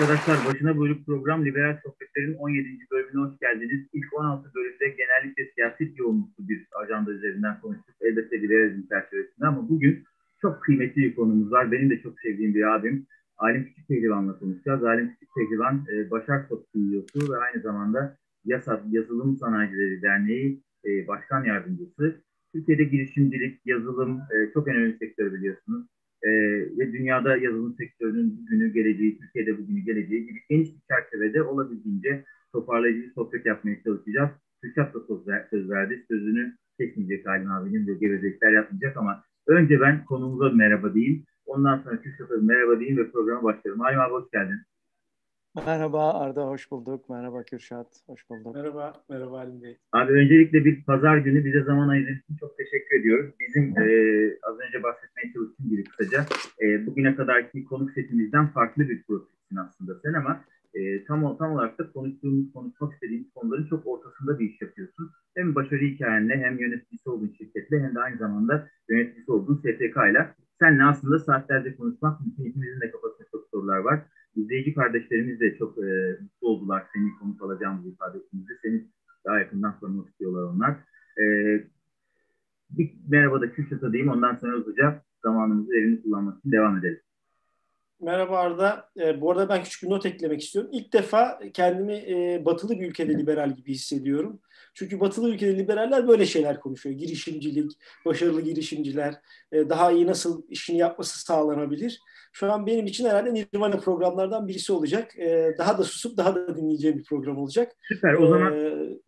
Arkadaşlar başına buyruk program Liberal Sohbetler'in 17. bölümüne hoş geldiniz. İlk 16 bölümde genellikle siyaset yoğunluklu bir ajanda üzerinden konuştuk. Elbette liberalizm çerçevesinde ama bugün çok kıymetli bir konumuz var. Benim de çok sevdiğim bir abim. Alim Küçük Pehlivan'la konuşacağız. Alim Küçük Pehlivan e, Başar Sos CEO'su ve aynı zamanda YASAD Yazılım Sanayicileri Derneği e, Başkan Yardımcısı. Türkiye'de girişimcilik, yazılım e, çok önemli sektör biliyorsunuz e, ve dünyada yazılım sektörünün bugünü, geleceği, Türkiye'de bugünü, geleceği gibi geniş bir çerçevede olabildiğince toparlayıcı bir sohbet yapmaya çalışacağız. Kürşat da söz, ver, söz verdi. Sözünü kesmeyecek Halim abinin ve gevezelikler yapmayacak ama önce ben konumuza merhaba diyeyim. Ondan sonra Kürşat'a merhaba diyeyim ve programa başlayalım. Halim abi hoş geldin. Merhaba Arda, hoş bulduk. Merhaba Kürşat, hoş bulduk. Merhaba, merhaba Halim Bey. Abi öncelikle bir pazar günü bize zaman ayırdığınız için çok teşekkür ediyoruz. Bizim e, az önce bahsetmeye çalıştığım gibi kısaca e, bugüne kadarki konuk setimizden farklı bir profilsin aslında sen ama e, tam, tam olarak da konuştuğumuz, konuşmak istediğimiz konuların çok ortasında bir iş yapıyorsun. Hem başarı hikayenle hem yöneticisi olduğun şirketle hem de aynı zamanda yöneticisi olduğun STK ile senle aslında saatlerce konuşmak mümkün. İkimizin de kafasında çok sorular var izleyici kardeşlerimiz de çok e, mutlu oldular seni konuk alacağımız ifade ettiğimizde. Seni daha yakından tanımak istiyorlar onlar. E, bir merhaba da Kürşat'a diyeyim ondan sonra hızlıca zamanımızı verimli kullanmak için devam edelim. Merhaba Arda. E, bu arada ben küçük bir not eklemek istiyorum. İlk defa kendimi e, batılı bir ülkede liberal gibi hissediyorum. Çünkü batılı ülkede liberaller böyle şeyler konuşuyor. Girişimcilik, başarılı girişimciler, e, daha iyi nasıl işini yapması sağlanabilir. Şu an benim için herhalde Nirvana programlardan birisi olacak. E, daha da susup daha da dinleyeceğim bir program olacak. Süper. O zaman ee,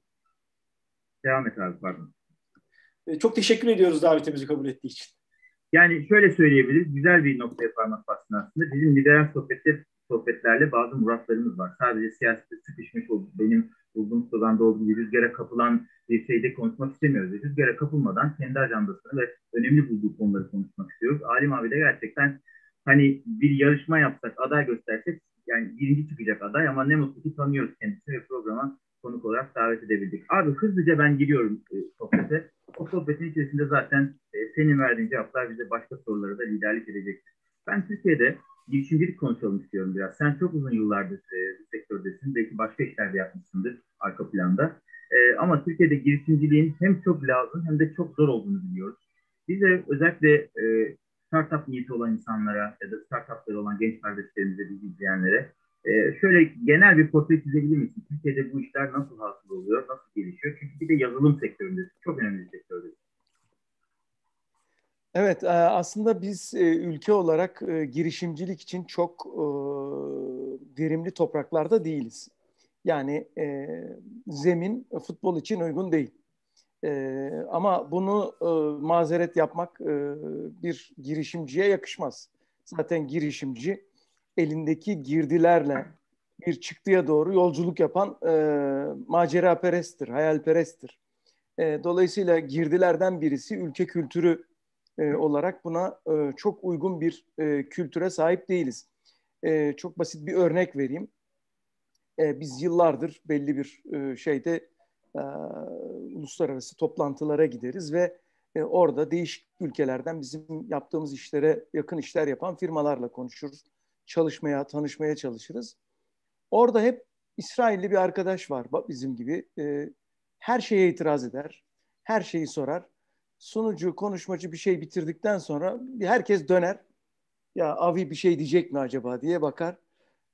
devam et abi pardon. E, çok teşekkür ediyoruz davetimizi kabul ettiği için. Yani şöyle söyleyebiliriz. Güzel bir noktaya parmak bastın aslında. Bizim liberal sohbetler, sohbetlerle bazı muratlarımız var. Sadece siyasete sıkışmış olup benim bulduğum sırada olduğu gibi rüzgara kapılan bir şeyde konuşmak istemiyoruz. Rüzgara kapılmadan kendi ajandasını ve önemli bulduğu konuları konuşmak istiyoruz. Alim abi de gerçekten hani bir yarışma yapsak, aday göstersek yani birinci çıkacak aday ama ne mutlu ki tanıyoruz kendisini ve programa konuk olarak davet edebildik. Abi hızlıca ben giriyorum e, sohbete. O sohbetin içerisinde zaten e, senin verdiğin cevaplar bize başka sorulara da liderlik edecek. Ben Türkiye'de girişimcilik konuşalım istiyorum biraz. Sen çok uzun yıllardır e, bu sektördesin. Belki başka işlerde yapmışsındır arka planda. E, ama Türkiye'de girişimciliğin hem çok lazım hem de çok zor olduğunu biliyoruz. Bize özellikle e, startup niyeti olan insanlara ya da startupları olan genç kardeşlerimize, bizi izleyenlere e, şöyle genel bir portre çizebilir misin? Türkiye'de bu işler nasıl hasıl oluyor, nasıl gelişiyor? Çünkü bir de yazılım sektöründe çok önemli bir sektörde. Evet, e, aslında biz e, ülke olarak e, girişimcilik için çok verimli topraklarda değiliz. Yani zemin futbol için uygun değil. Ama bunu mazeret yapmak bir girişimciye yakışmaz. Zaten girişimci elindeki girdilerle bir çıktıya doğru yolculuk yapan macera peresttir, hayalperesttir. Dolayısıyla girdilerden birisi ülke kültürü e, olarak buna e, çok uygun bir e, kültüre sahip değiliz. E, çok basit bir örnek vereyim. E, biz yıllardır belli bir e, şeyde e, uluslararası toplantılara gideriz ve e, orada değişik ülkelerden bizim yaptığımız işlere yakın işler yapan firmalarla konuşuruz. Çalışmaya, tanışmaya çalışırız. Orada hep İsrailli bir arkadaş var bizim gibi. E, her şeye itiraz eder, her şeyi sorar sunucu, konuşmacı bir şey bitirdikten sonra herkes döner. Ya Avi bir şey diyecek mi acaba diye bakar.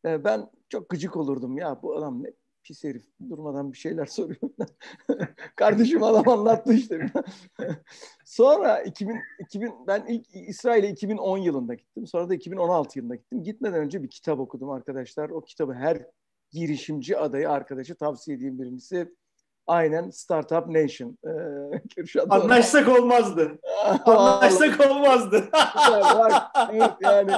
E, ben çok gıcık olurdum. Ya bu adam ne pis herif durmadan bir şeyler soruyor. Kardeşim adam anlattı işte. sonra 2000, 2000 ben ilk İsrail'e 2010 yılında gittim. Sonra da 2016 yılında gittim. Gitmeden önce bir kitap okudum arkadaşlar. O kitabı her girişimci adayı arkadaşı tavsiye edeyim birincisi Aynen Startup Nation. Ee, Kürşat Anlaşsak olmazdı. Anlaşsak olmazdı. bak, evet, yani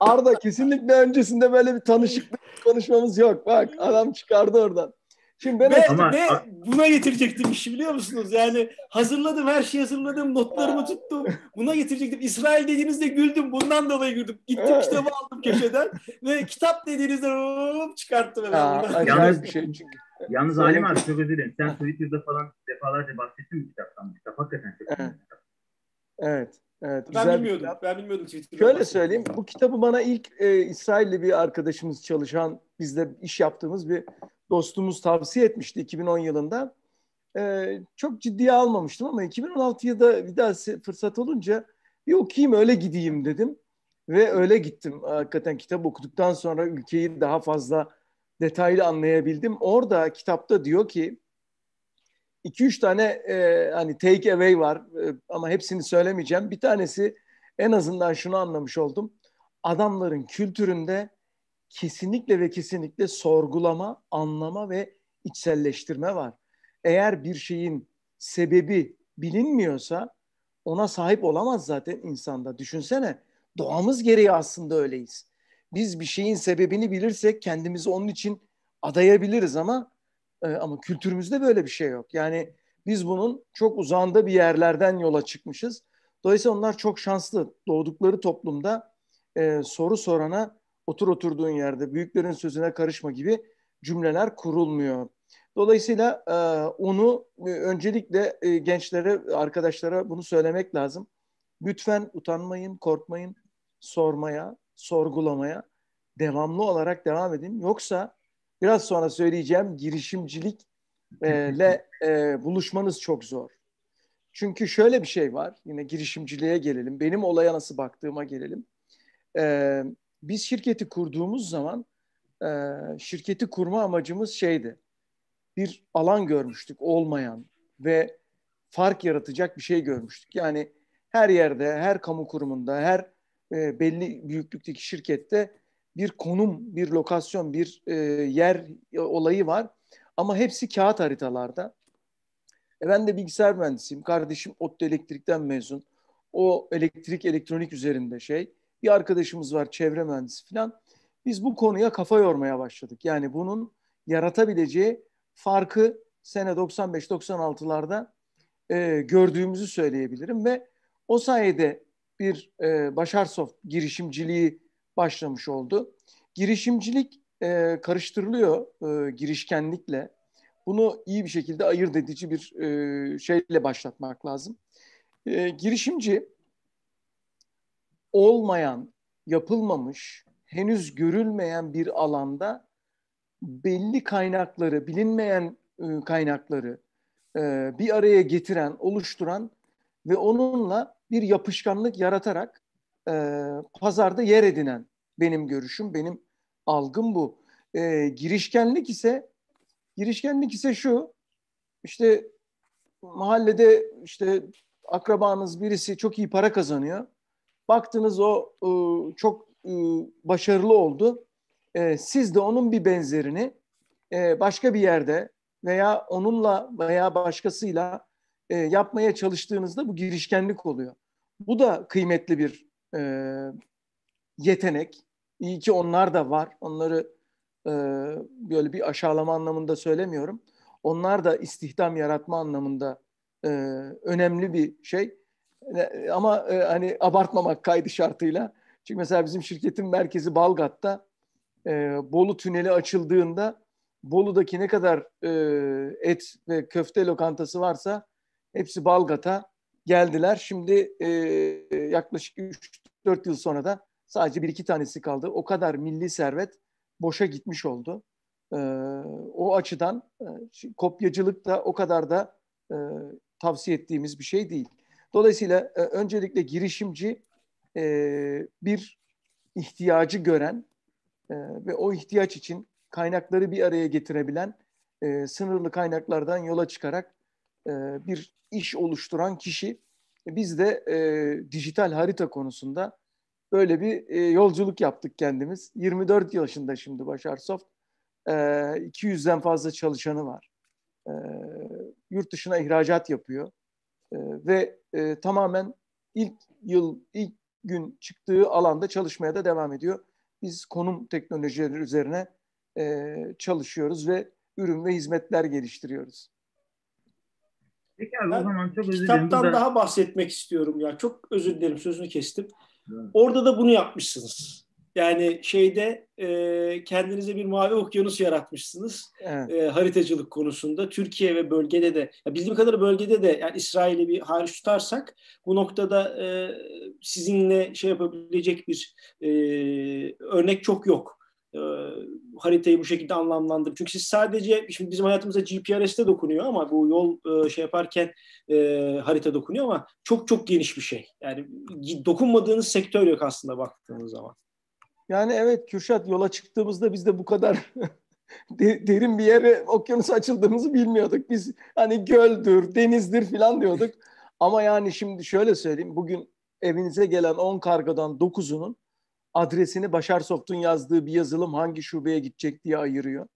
Arda kesinlikle öncesinde böyle bir tanışıklık konuşmamız yok. Bak adam çıkardı oradan. Şimdi ben ve, ama, ve buna getirecektim işi biliyor musunuz? Yani hazırladım, her şeyi hazırladım, notlarımı tuttum. Buna getirecektim. İsrail dediğinizde güldüm. Bundan dolayı güldüm. Gittim Aa. kitabı aldım köşeden ve kitap dediğinizde hop çıkarttım hemen. Aa, acayip bir şey çünkü. Yalnız Halim abi çok özür dilerim. Sen Twitter'da falan defalarca bahsettin mi kitaptan? Bu kitap hakikaten çok evet. Evet. Evet, ben bilmiyordum. Kitap. Ben bilmiyordum Twitter'da. Şöyle söyleyeyim. Bu kitabı bana ilk e, İsrailli bir arkadaşımız çalışan, bizde iş yaptığımız bir dostumuz tavsiye etmişti 2010 yılında. E, çok ciddiye almamıştım ama 2016 yılda bir daha fırsat olunca bir okuyayım öyle gideyim dedim. Ve öyle gittim. Hakikaten kitap okuduktan sonra ülkeyi daha fazla detaylı anlayabildim. Orada kitapta diyor ki 2-3 tane e, hani take away var e, ama hepsini söylemeyeceğim. Bir tanesi en azından şunu anlamış oldum. Adamların kültüründe kesinlikle ve kesinlikle sorgulama, anlama ve içselleştirme var. Eğer bir şeyin sebebi bilinmiyorsa ona sahip olamaz zaten insanda. Düşünsene doğamız gereği aslında öyleyiz. Biz bir şeyin sebebini bilirsek kendimizi onun için adayabiliriz ama e, ama kültürümüzde böyle bir şey yok. Yani biz bunun çok uzağında bir yerlerden yola çıkmışız. Dolayısıyla onlar çok şanslı. Doğdukları toplumda e, soru sorana otur oturduğun yerde büyüklerin sözüne karışma gibi cümleler kurulmuyor. Dolayısıyla e, onu e, öncelikle e, gençlere, arkadaşlara bunu söylemek lazım. Lütfen utanmayın, korkmayın, sormaya, sorgulamaya devamlı olarak devam edin. Yoksa biraz sonra söyleyeceğim girişimcilikle e, buluşmanız çok zor. Çünkü şöyle bir şey var. Yine girişimciliğe gelelim. Benim olaya nasıl baktığıma gelelim. E, biz şirketi kurduğumuz zaman e, şirketi kurma amacımız şeydi. Bir alan görmüştük olmayan ve fark yaratacak bir şey görmüştük. Yani her yerde, her kamu kurumunda, her e, belli büyüklükteki şirkette bir konum, bir lokasyon, bir e, yer olayı var. Ama hepsi kağıt haritalarda. E ben de bilgisayar mühendisiyim. Kardeşim ODTÜ Elektrik'ten mezun. O elektrik, elektronik üzerinde şey. Bir arkadaşımız var çevre mühendisi falan. Biz bu konuya kafa yormaya başladık. Yani bunun yaratabileceği farkı sene 95-96'larda e, gördüğümüzü söyleyebilirim ve o sayede bir e, Başarsoft girişimciliği başlamış oldu. Girişimcilik e, karıştırılıyor e, girişkenlikle. Bunu iyi bir şekilde ayırt edici bir e, şeyle başlatmak lazım. E, girişimci olmayan, yapılmamış, henüz görülmeyen bir alanda belli kaynakları, bilinmeyen e, kaynakları e, bir araya getiren, oluşturan ve onunla bir yapışkanlık yaratarak e, pazarda yer edinen benim görüşüm, benim algım bu. E, girişkenlik ise girişkenlik ise şu işte mahallede işte akrabanız birisi çok iyi para kazanıyor. Baktınız o e, çok e, başarılı oldu. E, siz de onun bir benzerini e, başka bir yerde veya onunla veya başkasıyla e, yapmaya çalıştığınızda bu girişkenlik oluyor. Bu da kıymetli bir e, yetenek. İyi ki onlar da var. Onları e, böyle bir aşağılama anlamında söylemiyorum. Onlar da istihdam yaratma anlamında e, önemli bir şey. E, ama e, hani abartmamak kaydı şartıyla. Çünkü mesela bizim şirketin merkezi Balgat'ta e, Bolu Tüneli açıldığında Bolu'daki ne kadar e, et ve köfte lokantası varsa hepsi Balgat'a geldiler. Şimdi e, yaklaşık 3-4 yıl sonra da sadece bir iki tanesi kaldı. O kadar milli servet boşa gitmiş oldu. E, o açıdan e, kopyacılık da o kadar da e, tavsiye ettiğimiz bir şey değil. Dolayısıyla e, öncelikle girişimci e, bir ihtiyacı gören e, ve o ihtiyaç için kaynakları bir araya getirebilen e, sınırlı kaynaklardan yola çıkarak e, bir iş oluşturan kişi. Biz de e, dijital harita konusunda böyle bir e, yolculuk yaptık kendimiz. 24 yaşında şimdi Başar Soft. E, 200'den fazla çalışanı var. E, yurt dışına ihracat yapıyor. E, ve e, tamamen ilk yıl, ilk gün çıktığı alanda çalışmaya da devam ediyor. Biz konum teknolojileri üzerine e, çalışıyoruz ve ürün ve hizmetler geliştiriyoruz. Peki abi ben o zaman çok özür dilerim. Kitaptan daha bahsetmek istiyorum ya. Çok özür dilerim sözünü kestim. Evet. Orada da bunu yapmışsınız. Yani şeyde e, kendinize bir mavi okyanus yaratmışsınız evet. e, haritacılık konusunda. Türkiye ve bölgede de, ya bildiğim kadarıyla bölgede de yani İsrail'i bir hariç tutarsak bu noktada e, sizinle şey yapabilecek bir e, örnek çok yok. E, haritayı bu şekilde anlamlandırıp. Çünkü siz sadece, şimdi bizim hayatımıza GPRS'te dokunuyor ama bu yol e, şey yaparken e, harita dokunuyor ama çok çok geniş bir şey. Yani dokunmadığınız sektör yok aslında baktığınız zaman. Yani evet Kürşat yola çıktığımızda biz de bu kadar derin bir yere okyanus açıldığımızı bilmiyorduk. Biz hani göldür, denizdir falan diyorduk. Ama yani şimdi şöyle söyleyeyim. Bugün evinize gelen 10 kargodan 9'unun adresini Başar Soft'un yazdığı bir yazılım hangi şubeye gidecek diye ayırıyor.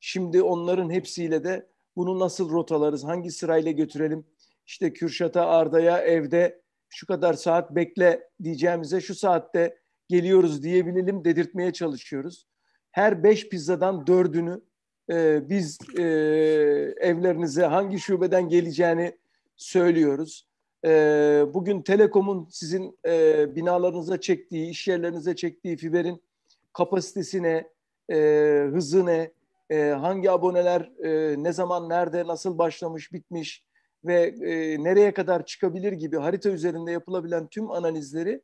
Şimdi onların hepsiyle de bunu nasıl rotalarız, hangi sırayla götürelim? İşte Kürşat'a, Arda'ya evde şu kadar saat bekle diyeceğimize şu saatte geliyoruz diyebilelim dedirtmeye çalışıyoruz. Her beş pizzadan dördünü e, biz e, evlerinize hangi şubeden geleceğini söylüyoruz. E, bugün Telekom'un sizin e, binalarınıza çektiği, iş yerlerinize çektiği fiberin kapasitesine, e, hızı ne, e, hangi aboneler e, ne zaman, nerede, nasıl başlamış, bitmiş ve e, nereye kadar çıkabilir gibi harita üzerinde yapılabilen tüm analizleri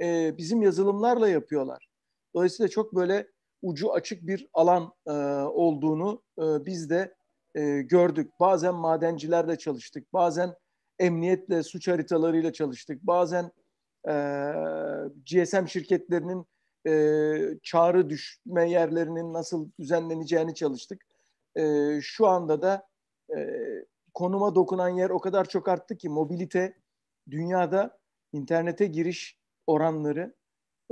e, bizim yazılımlarla yapıyorlar. Dolayısıyla çok böyle ucu açık bir alan e, olduğunu e, biz de e, gördük. Bazen madencilerle çalıştık, bazen emniyetle, suç haritalarıyla çalıştık, bazen e, GSM şirketlerinin e, çağrı düşme yerlerinin nasıl düzenleneceğini çalıştık. E, şu anda da e, konuma dokunan yer o kadar çok arttı ki mobilite dünyada internete giriş oranları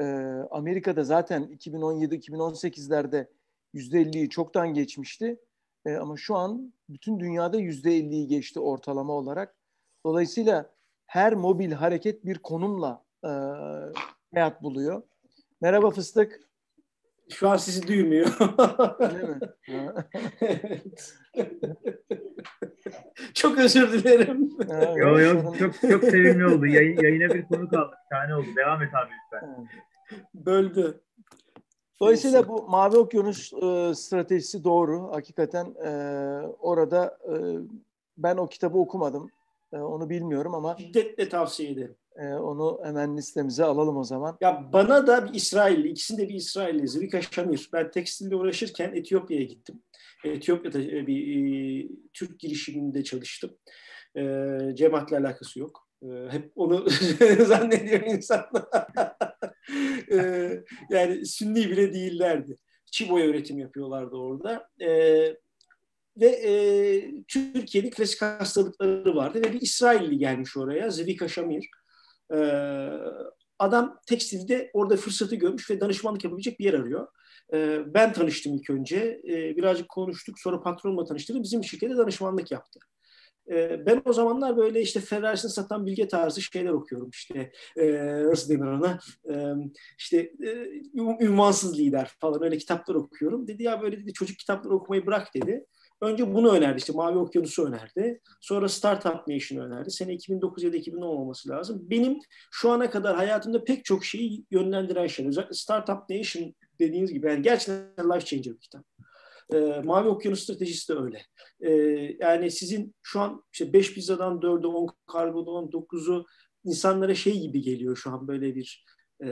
e, Amerika'da zaten 2017-2018'lerde %50'yi çoktan geçmişti. E, ama şu an bütün dünyada %50'yi geçti ortalama olarak. Dolayısıyla her mobil hareket bir konumla e, hayat buluyor. Merhaba Fıstık. Şu an sizi duymuyor. Değil mi? çok özür dilerim. Yok yok çok çok sevimli oldu. Yayın, yayına bir konu kaldı. Tane oldu. Devam et abi lütfen. Böldü. Dolayısıyla bu Mavi Okyanus e, stratejisi doğru. Hakikaten e, orada e, ben o kitabı okumadım. E, onu bilmiyorum ama... Şiddetle tavsiye ederim. E, onu hemen listemize alalım o zaman. Ya bana da bir İsrailli, ikisinde bir İsrailli, Zvika Şamir. Ben tekstilde uğraşırken Etiyopya'ya gittim. Etiyopya'da e, bir e, Türk girişiminde çalıştım. E, cemaatle alakası yok. E, hep onu zannediyor insanlar. e, yani Sünni bile değillerdi. Çiboya üretim yapıyorlardı orada. E, ve e, Türkiye'nin klasik hastalıkları vardı ve bir İsrailli gelmiş oraya, Zvika Şamir. E, adam tekstilde orada fırsatı görmüş ve danışmanlık yapabilecek bir yer arıyor. E, ben tanıştım ilk önce. E, birazcık konuştuk. Sonra patronla tanıştırdım. Bizim şirkete danışmanlık yaptı. E, ben o zamanlar böyle işte Ferraris'ini satan bilge tarzı şeyler okuyorum. İşte e, nasıl? E, işte e, ünvansız lider falan öyle kitaplar okuyorum. Dedi ya böyle dedi çocuk kitapları okumayı bırak dedi. Önce bunu önerdi işte Mavi Okyanus'u önerdi. Sonra Startup Nation önerdi. Sene 2009 ya da 2010 olması lazım. Benim şu ana kadar hayatımda pek çok şeyi yönlendiren şey. Özellikle Startup Nation dediğiniz gibi yani gerçekten life changer bir kitap. Ee, Mavi Okyanus stratejisi de öyle. Ee, yani sizin şu an işte 5 pizzadan 4'ü, 10 kargodan 9'u insanlara şey gibi geliyor şu an böyle bir e,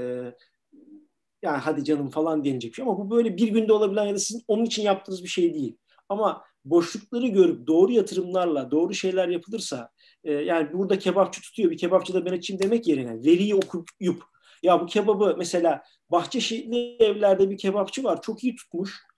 yani hadi canım falan denilecek şey ama bu böyle bir günde olabilen ya da sizin onun için yaptığınız bir şey değil. Ama boşlukları görüp doğru yatırımlarla doğru şeyler yapılırsa e, yani burada kebapçı tutuyor bir kebapçı da ben açayım demek yerine veriyi okuyup ya bu kebabı mesela Bahçeşehirli evlerde bir kebapçı var çok iyi tutmuş.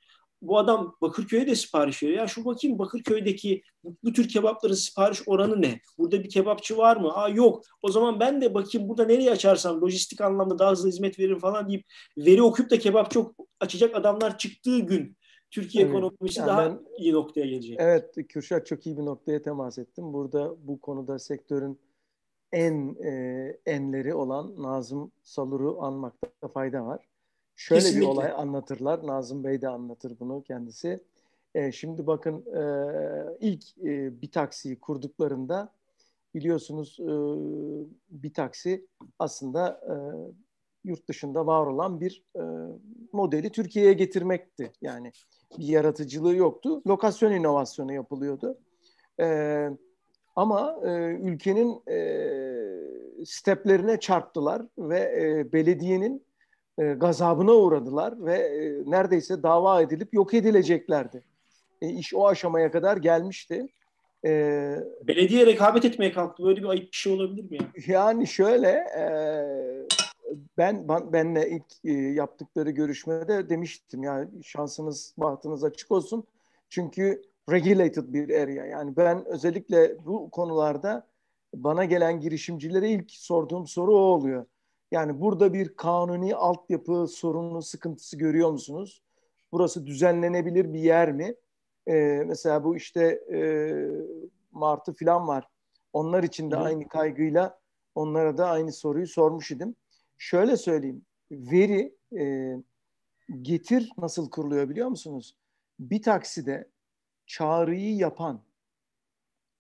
Bu adam Bakırköy'e de sipariş veriyor. Ya şu bakayım Bakırköy'deki bu, bu tür kebapların sipariş oranı ne? Burada bir kebapçı var mı? Aa yok. O zaman ben de bakayım burada nereye açarsam lojistik anlamda daha hızlı hizmet veririm falan deyip veri okuyup da kebapçı açacak adamlar çıktığı gün Türkiye evet. ekonomisi yani daha ben, iyi noktaya gelecek. Evet Kürşat çok iyi bir noktaya temas ettim. Burada bu konuda sektörün en e, enleri olan Nazım Salur'u anmakta fayda var. Şöyle Kesinlikle. bir olay anlatırlar. Nazım Bey de anlatır bunu kendisi. E, şimdi bakın e, ilk e, bir taksiyi kurduklarında biliyorsunuz e, bir taksi aslında e, yurt dışında var olan bir e, modeli Türkiye'ye getirmekti. Yani bir yaratıcılığı yoktu. Lokasyon inovasyonu yapılıyordu. E, ama e, ülkenin e, steplerine çarptılar ve e, belediyenin e, gazabına uğradılar ve e, neredeyse dava edilip yok edileceklerdi. E, iş o aşamaya kadar gelmişti. E, Belediye rekabet etmeye kalktı. Böyle bir ayıp bir şey olabilir mi? Yani, yani şöyle e, ben, ben benle ilk e, yaptıkları görüşmede demiştim ya şansınız bahtınız açık olsun. Çünkü regulated bir area. Yani ben özellikle bu konularda bana gelen girişimcilere ilk sorduğum soru o oluyor. Yani burada bir kanuni altyapı sorunu, sıkıntısı görüyor musunuz? Burası düzenlenebilir bir yer mi? Ee, mesela bu işte e, Martı falan var. Onlar için de aynı kaygıyla onlara da aynı soruyu sormuş idim. Şöyle söyleyeyim. Veri e, getir nasıl kuruluyor biliyor musunuz? Bir takside çağrıyı yapan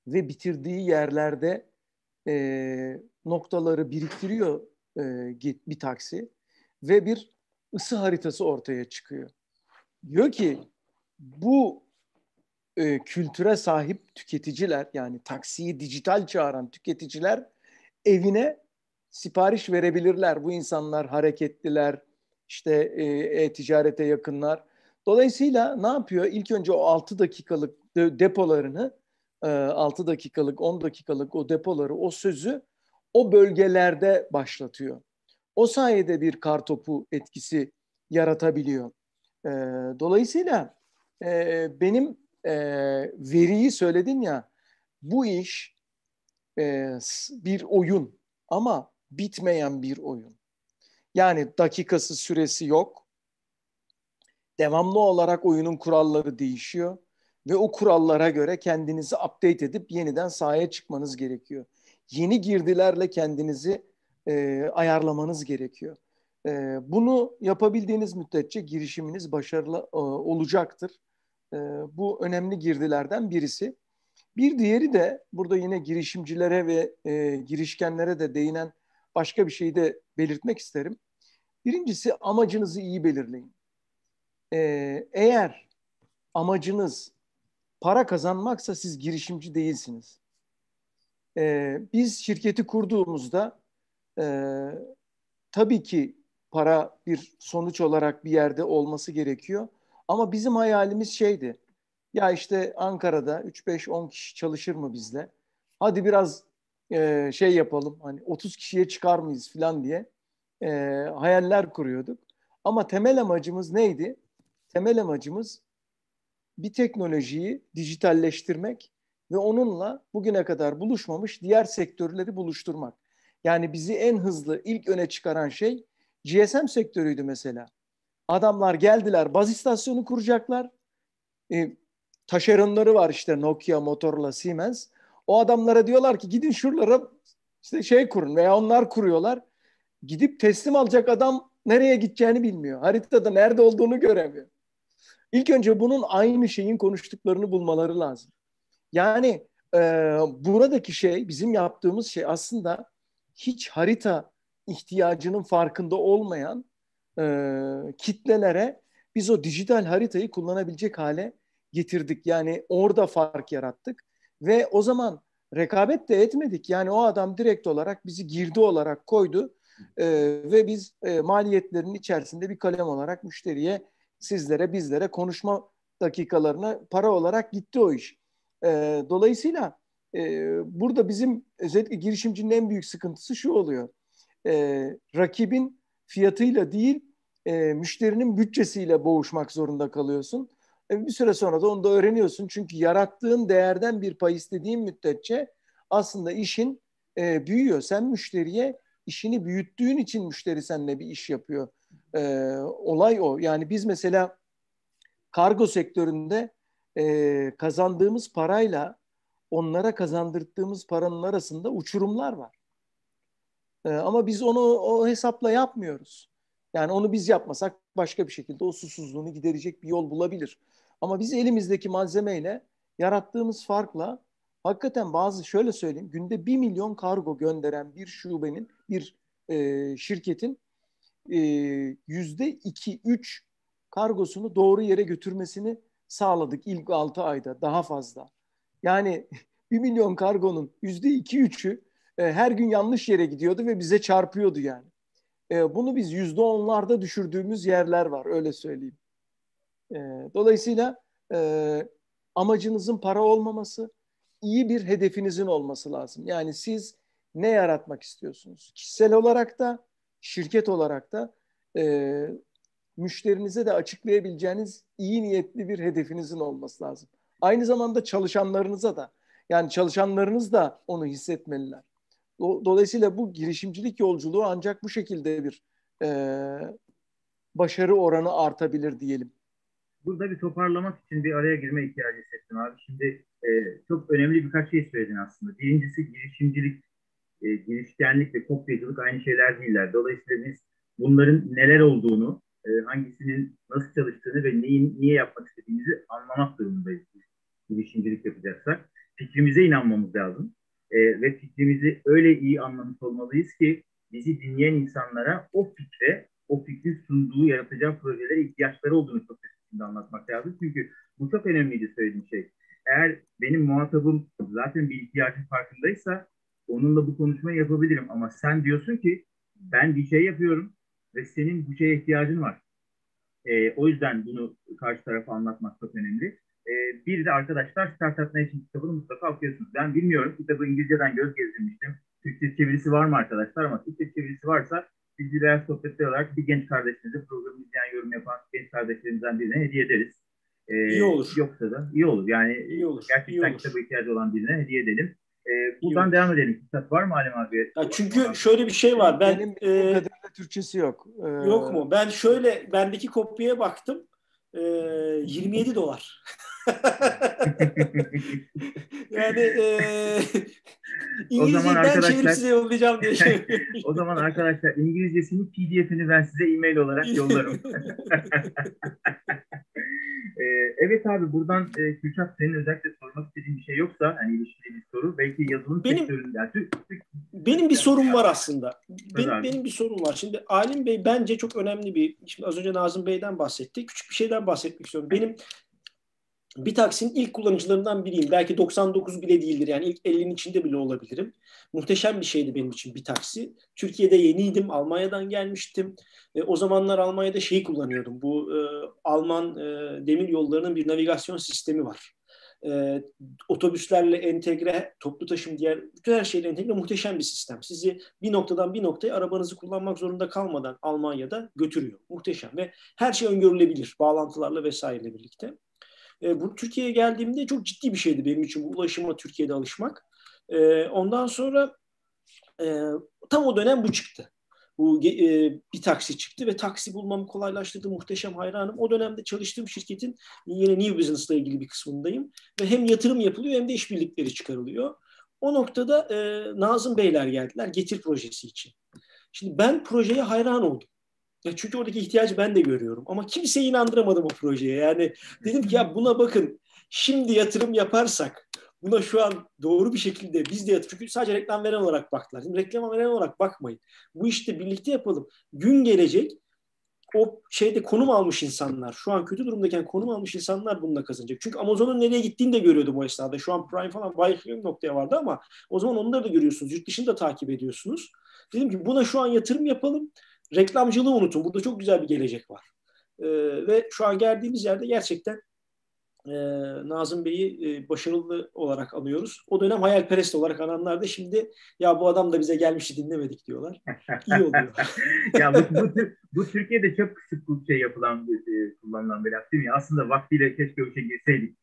ve bitirdiği yerlerde e, noktaları biriktiriyor e, bir taksi ve bir ısı haritası ortaya çıkıyor. Diyor ki bu e, kültüre sahip tüketiciler yani taksiyi dijital çağıran tüketiciler evine sipariş verebilirler. Bu insanlar hareketliler, işte e-ticarete yakınlar. Dolayısıyla ne yapıyor? İlk önce o 6 dakikalık depolarını, 6 dakikalık, 10 dakikalık o depoları, o sözü o bölgelerde başlatıyor. O sayede bir kartopu etkisi yaratabiliyor. Dolayısıyla benim veriyi söyledin ya, bu iş bir oyun ama bitmeyen bir oyun. Yani dakikası süresi yok. Devamlı olarak oyunun kuralları değişiyor ve o kurallara göre kendinizi update edip yeniden sahaya çıkmanız gerekiyor. Yeni girdilerle kendinizi e, ayarlamanız gerekiyor. E, bunu yapabildiğiniz müddetçe girişiminiz başarılı e, olacaktır. E, bu önemli girdilerden birisi. Bir diğeri de burada yine girişimcilere ve e, girişkenlere de değinen başka bir şeyi de belirtmek isterim. Birincisi amacınızı iyi belirleyin. Ee, eğer amacınız para kazanmaksa siz girişimci değilsiniz. Ee, biz şirketi kurduğumuzda e, tabii ki para bir sonuç olarak bir yerde olması gerekiyor. Ama bizim hayalimiz şeydi. Ya işte Ankara'da 3-5-10 kişi çalışır mı bizle? Hadi biraz e, şey yapalım hani 30 kişiye çıkar mıyız falan diye e, hayaller kuruyorduk. Ama temel amacımız neydi? Temel amacımız bir teknolojiyi dijitalleştirmek ve onunla bugüne kadar buluşmamış diğer sektörleri buluşturmak. Yani bizi en hızlı ilk öne çıkaran şey GSM sektörüydü mesela. Adamlar geldiler baz istasyonu kuracaklar. E, taşeronları var işte Nokia, Motorola, Siemens. O adamlara diyorlar ki gidin şuralara işte şey kurun veya onlar kuruyorlar. Gidip teslim alacak adam nereye gideceğini bilmiyor. Haritada nerede olduğunu göremiyor. İlk önce bunun aynı şeyin konuştuklarını bulmaları lazım. Yani e, buradaki şey, bizim yaptığımız şey aslında hiç harita ihtiyacının farkında olmayan e, kitlelere biz o dijital haritayı kullanabilecek hale getirdik. Yani orada fark yarattık. Ve o zaman rekabet de etmedik. Yani o adam direkt olarak bizi girdi olarak koydu e, ve biz e, maliyetlerin içerisinde bir kalem olarak müşteriye, sizlere, bizlere konuşma dakikalarına para olarak gitti o iş. E, dolayısıyla e, burada bizim özellikle girişimcinin en büyük sıkıntısı şu oluyor. E, rakibin fiyatıyla değil, e, müşterinin bütçesiyle boğuşmak zorunda kalıyorsun. E, bir süre sonra da onu da öğreniyorsun. Çünkü yarattığın değerden bir pay istediğin müddetçe aslında işin e, büyüyor. Sen müşteriye işini büyüttüğün için müşteri seninle bir iş yapıyor. E, olay o. Yani biz mesela kargo sektöründe e, kazandığımız parayla onlara kazandırdığımız paranın arasında uçurumlar var. E, ama biz onu o hesapla yapmıyoruz. Yani onu biz yapmasak başka bir şekilde o susuzluğunu giderecek bir yol bulabilir. Ama biz elimizdeki malzemeyle yarattığımız farkla hakikaten bazı şöyle söyleyeyim günde bir milyon kargo gönderen bir şubenin bir e, şirketin yüzde iki, üç kargosunu doğru yere götürmesini sağladık ilk altı ayda daha fazla. Yani bir milyon kargonun yüzde iki üçü e, her gün yanlış yere gidiyordu ve bize çarpıyordu yani. E, bunu biz yüzde onlarda düşürdüğümüz yerler var öyle söyleyeyim. E, dolayısıyla e, amacınızın para olmaması, iyi bir hedefinizin olması lazım. Yani siz ne yaratmak istiyorsunuz? Kişisel olarak da, şirket olarak da e, müşterinize de açıklayabileceğiniz iyi niyetli bir hedefinizin olması lazım. Aynı zamanda çalışanlarınıza da yani çalışanlarınız da onu hissetmeliler. Dolayısıyla bu girişimcilik yolculuğu ancak bu şekilde bir e, başarı oranı artabilir diyelim. Burada bir toparlamak için bir araya girme ihtiyacı hissettim abi. Şimdi e, çok önemli birkaç şey söyledin aslında. Birincisi girişimcilik, e, girişkenlik ve kopyacılık aynı şeyler değiller. Dolayısıyla biz bunların neler olduğunu, e, hangisinin nasıl çalıştığını ve neyi, niye yapmak istediğimizi anlamak durumundayız. Girişimcilik yapacaksak. Fikrimize inanmamız lazım e, ve fikrimizi öyle iyi anlamış olmalıyız ki bizi dinleyen insanlara o fikre, o fikrin sunduğu, yaratacağı projelere ihtiyaçları olduğunu çok şekilde anlatmak lazım. Çünkü bu çok önemliydi söylediğim şey. Eğer benim muhatabım zaten bir ihtiyacın farkındaysa onunla bu konuşmayı yapabilirim. Ama sen diyorsun ki ben bir şey yapıyorum ve senin bu şeye ihtiyacın var. E, o yüzden bunu karşı tarafa anlatmak çok önemli. E, bir de arkadaşlar Startup Nation kitabını mutlaka okuyorsunuz. Ben bilmiyorum. Kitabı İngilizceden göz gezdirmiştim. Türkçe çevirisi var mı arkadaşlar? Ama Türkçe çevirisi varsa biz birer sohbetler olarak bir genç kardeşimize programı izleyen yorum yapan genç kardeşlerimizden birine hediye ederiz. Ee, iyi olur. Yoksa da iyi olur. Yani iyi olur. gerçekten iyi olur. kitaba ihtiyacı olan birine hediye edelim. Ee, buradan devam edelim. Kitap var mı Halim abi? Ya çünkü şöyle bir şey var. Ben Benim e, kadarıyla Türkçesi yok. Ee, yok mu? Ben şöyle bendeki kopyaya baktım. E, 27 dolar. yani e, İngilizceden çevirip size yollayacağım diye şey. o zaman arkadaşlar İngilizcesinin PDF'ini ben size e-mail olarak yollarım. ee, evet abi buradan e, Kürşat senin özellikle sormak istediğin bir şey yoksa hani ilişkili bir soru belki yazılım benim, sektöründe. Yani, benim bir sorum var aslında. Benim, benim bir sorum var. Şimdi Alim Bey bence çok önemli bir, şimdi az önce Nazım Bey'den bahsetti. Küçük bir şeyden bahsetmek istiyorum. Benim bir taksinin ilk kullanıcılarından biriyim. Belki 99 bile değildir. Yani ilk 50'nin içinde bile olabilirim. Muhteşem bir şeydi benim için bir taksi. Türkiye'de yeniydim. Almanya'dan gelmiştim. E, o zamanlar Almanya'da şeyi kullanıyordum. Bu e, Alman e, demir yollarının bir navigasyon sistemi var. E, otobüslerle entegre, toplu taşım diğer bütün her şeyle entegre muhteşem bir sistem. Sizi bir noktadan bir noktaya arabanızı kullanmak zorunda kalmadan Almanya'da götürüyor. Muhteşem ve her şey öngörülebilir bağlantılarla vesaireyle birlikte. E, bu Türkiye'ye geldiğimde çok ciddi bir şeydi benim için bu ulaşıma Türkiye'de alışmak. E, ondan sonra e, tam o dönem bu çıktı. Bu e, bir taksi çıktı ve taksi bulmamı kolaylaştırdı. Muhteşem hayranım. O dönemde çalıştığım şirketin yine New Business ile ilgili bir kısmındayım. Ve hem yatırım yapılıyor hem de işbirlikleri çıkarılıyor. O noktada e, Nazım Beyler geldiler Getir projesi için. Şimdi ben projeye hayran oldum. Ya çünkü oradaki ihtiyacı ben de görüyorum. Ama kimseyi inandıramadım o projeye. Yani dedim ki ya buna bakın şimdi yatırım yaparsak buna şu an doğru bir şekilde biz de yatırım. Çünkü sadece reklam veren olarak baktılar. Şimdi reklam veren olarak bakmayın. Bu işte birlikte yapalım. Gün gelecek o şeyde konum almış insanlar, şu an kötü durumdayken konum almış insanlar bununla kazanacak. Çünkü Amazon'un nereye gittiğini de görüyordum o esnada. Şu an Prime falan bayık noktaya vardı ama o zaman onları da görüyorsunuz. Yurt dışını da takip ediyorsunuz. Dedim ki buna şu an yatırım yapalım reklamcılığı unutun. Burada çok güzel bir gelecek var. E, ve şu an geldiğimiz yerde gerçekten e, Nazım Bey'i e, başarılı olarak anıyoruz. O dönem hayalperest olarak ananlar da şimdi ya bu adam da bize gelmişti dinlemedik diyorlar. İyi oluyor. ya bu, bu, bu Türkiye'de çok sık şey yapılan e, kullanılan bir laf değil mi? Aslında vaktiyle keşke o işe girseydik.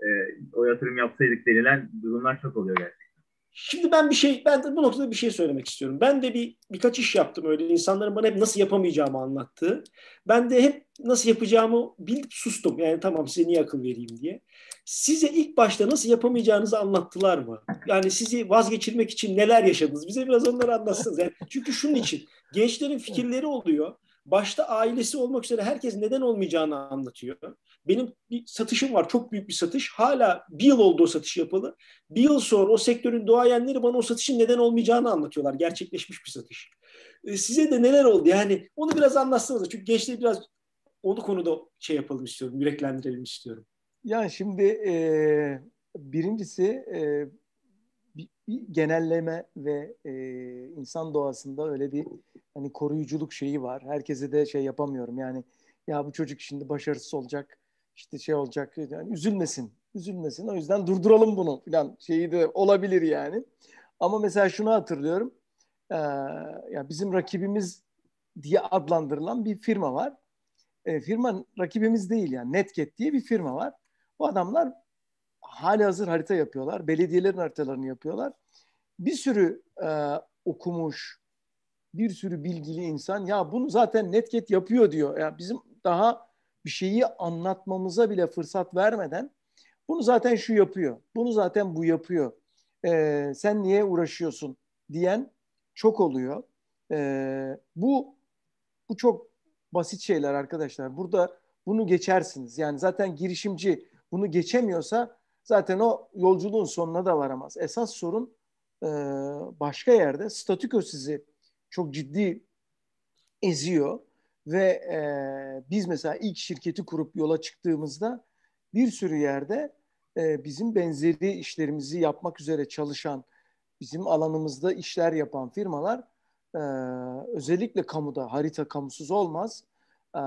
E, o yatırım yapsaydık denilen durumlar çok oluyor gerçekten. Şimdi ben bir şey, ben de bu noktada bir şey söylemek istiyorum. Ben de bir birkaç iş yaptım öyle. insanların bana hep nasıl yapamayacağımı anlattığı. Ben de hep nasıl yapacağımı bilip sustum. Yani tamam size niye akıl vereyim diye. Size ilk başta nasıl yapamayacağınızı anlattılar mı? Yani sizi vazgeçirmek için neler yaşadınız? Bize biraz onları anlatsınız. Yani çünkü şunun için gençlerin fikirleri oluyor. Başta ailesi olmak üzere herkes neden olmayacağını anlatıyor. Benim bir satışım var. Çok büyük bir satış. Hala bir yıl oldu o satış yapalı. Bir yıl sonra o sektörün doğayenleri bana o satışın neden olmayacağını anlatıyorlar. Gerçekleşmiş bir satış. E, size de neler oldu? Yani onu biraz anlatsanız. Çünkü gençleri biraz onu konuda şey yapalım istiyorum, yüreklendirelim istiyorum. Ya şimdi e, birincisi e, bir, bir genelleme ve e, insan doğasında öyle bir hani koruyuculuk şeyi var. Herkese de şey yapamıyorum. Yani ya bu çocuk şimdi başarısız olacak, işte şey olacak, yani üzülmesin, üzülmesin. O yüzden durduralım bunu falan şeyi de olabilir yani. Ama mesela şunu hatırlıyorum. Ee, ya bizim rakibimiz diye adlandırılan bir firma var. E, firma rakibimiz değil yani. Netget diye bir firma var. Bu adamlar hali hazır harita yapıyorlar. Belediyelerin haritalarını yapıyorlar. Bir sürü e, okumuş, bir sürü bilgili insan ya bunu zaten Netget yapıyor diyor. Ya bizim daha bir şeyi anlatmamıza bile fırsat vermeden bunu zaten şu yapıyor. Bunu zaten bu yapıyor. Ee, sen niye uğraşıyorsun diyen çok oluyor. Ee, bu bu çok basit şeyler arkadaşlar. Burada bunu geçersiniz. Yani zaten girişimci bunu geçemiyorsa zaten o yolculuğun sonuna da varamaz. Esas sorun e, başka yerde. Statüko sizi çok ciddi eziyor ve e, biz mesela ilk şirketi kurup yola çıktığımızda bir sürü yerde e, bizim benzeri işlerimizi yapmak üzere çalışan, bizim alanımızda işler yapan firmalar e, özellikle kamuda harita kamusuz olmaz. E,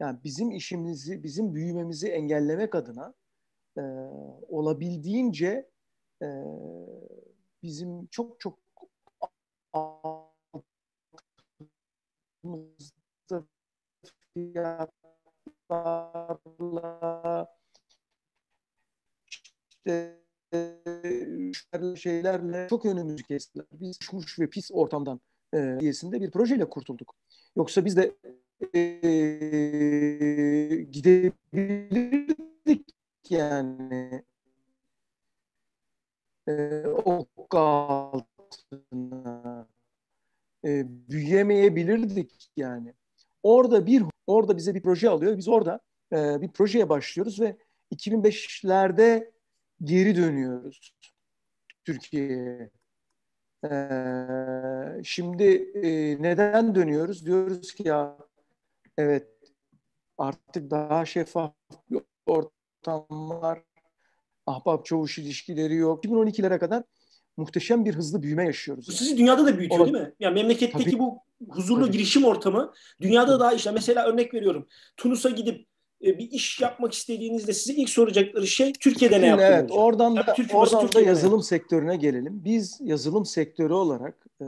yani bizim işimizi, bizim büyümemizi engellemek adına e, olabildiğince e, bizim çok çok fiyatlarla işte şeylerle çok önümüzü kestiler. Biz uçmuş ve pis ortamdan e, diyesinde bir projeyle kurtulduk. Yoksa biz de e, gidebilirdik yani e, ok altına e, büyüyemeyebilirdik yani. Orada bir orada bize bir proje alıyor. Biz orada e, bir projeye başlıyoruz ve 2005'lerde geri dönüyoruz Türkiye'ye. Ee, şimdi e, neden dönüyoruz? Diyoruz ki ya evet artık daha şeffaf bir ortam var. Ahbap çavuş ilişkileri yok. 2012'lere kadar muhteşem bir hızlı büyüme yaşıyoruz. Bu sizi dünyada da büyütüyor Ona, değil mi? Yani memleketteki tabii, bu huzurlu tabii. girişim ortamı dünyada daha işte mesela örnek veriyorum. Tunus'a gidip e, bir iş yapmak istediğinizde size ilk soracakları şey Türkiye'de ne yaptığınız Evet, olacak. oradan da, yani oradan da yazılım sektörüne gelelim. Biz yazılım sektörü olarak e,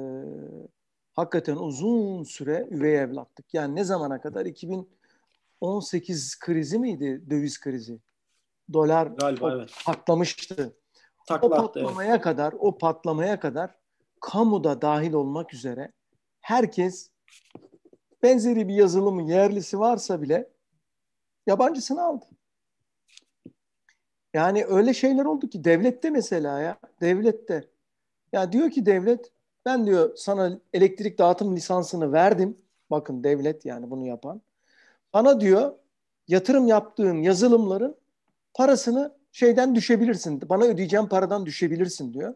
hakikaten uzun süre üvey evlattık. Yani ne zamana kadar? 2018 krizi miydi? Döviz krizi. Dolar Galiba, evet. patlamıştı. Takla o patlamaya evet. kadar, o patlamaya kadar kamuda dahil olmak üzere herkes benzeri bir yazılımın yerlisi varsa bile yabancısını aldı. Yani öyle şeyler oldu ki devlette mesela ya devlette ya diyor ki devlet ben diyor sana elektrik dağıtım lisansını verdim. Bakın devlet yani bunu yapan. Bana diyor yatırım yaptığın yazılımların parasını şeyden düşebilirsin. Bana ödeyeceğim paradan düşebilirsin diyor.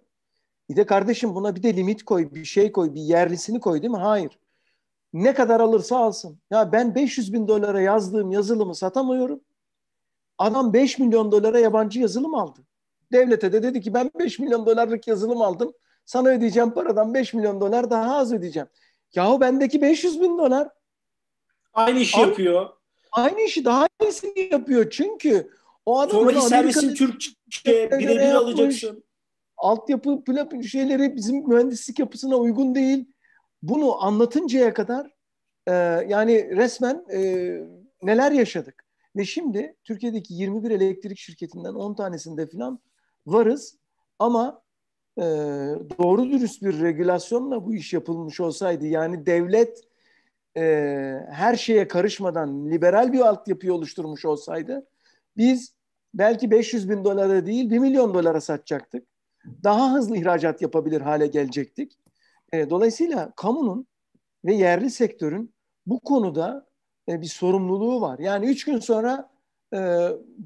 Bir de kardeşim buna bir de limit koy, bir şey koy, bir yerlisini koy değil mi? Hayır. Ne kadar alırsa alsın. Ya ben 500 bin dolara yazdığım yazılımı satamıyorum. Adam 5 milyon dolara yabancı yazılım aldı. Devlete de dedi ki ben 5 milyon dolarlık yazılım aldım. Sana ödeyeceğim paradan 5 milyon dolar daha az ödeyeceğim. Yahu bendeki 500 bin dolar. Aynı işi Al, yapıyor. Aynı işi daha iyisini yapıyor. Çünkü o adam Sonraki servisin Türkçe birebir alacaksın. Altyapı şeyleri bizim mühendislik yapısına uygun değil bunu anlatıncaya kadar e, yani resmen e, neler yaşadık. Ve şimdi Türkiye'deki 21 elektrik şirketinden 10 tanesinde falan varız ama e, doğru dürüst bir regülasyonla bu iş yapılmış olsaydı yani devlet e, her şeye karışmadan liberal bir altyapıyı oluşturmuş olsaydı biz belki 500 bin dolara değil 1 milyon dolara satacaktık. Daha hızlı ihracat yapabilir hale gelecektik. E, dolayısıyla kamunun ve yerli sektörün bu konuda e, bir sorumluluğu var. Yani üç gün sonra e,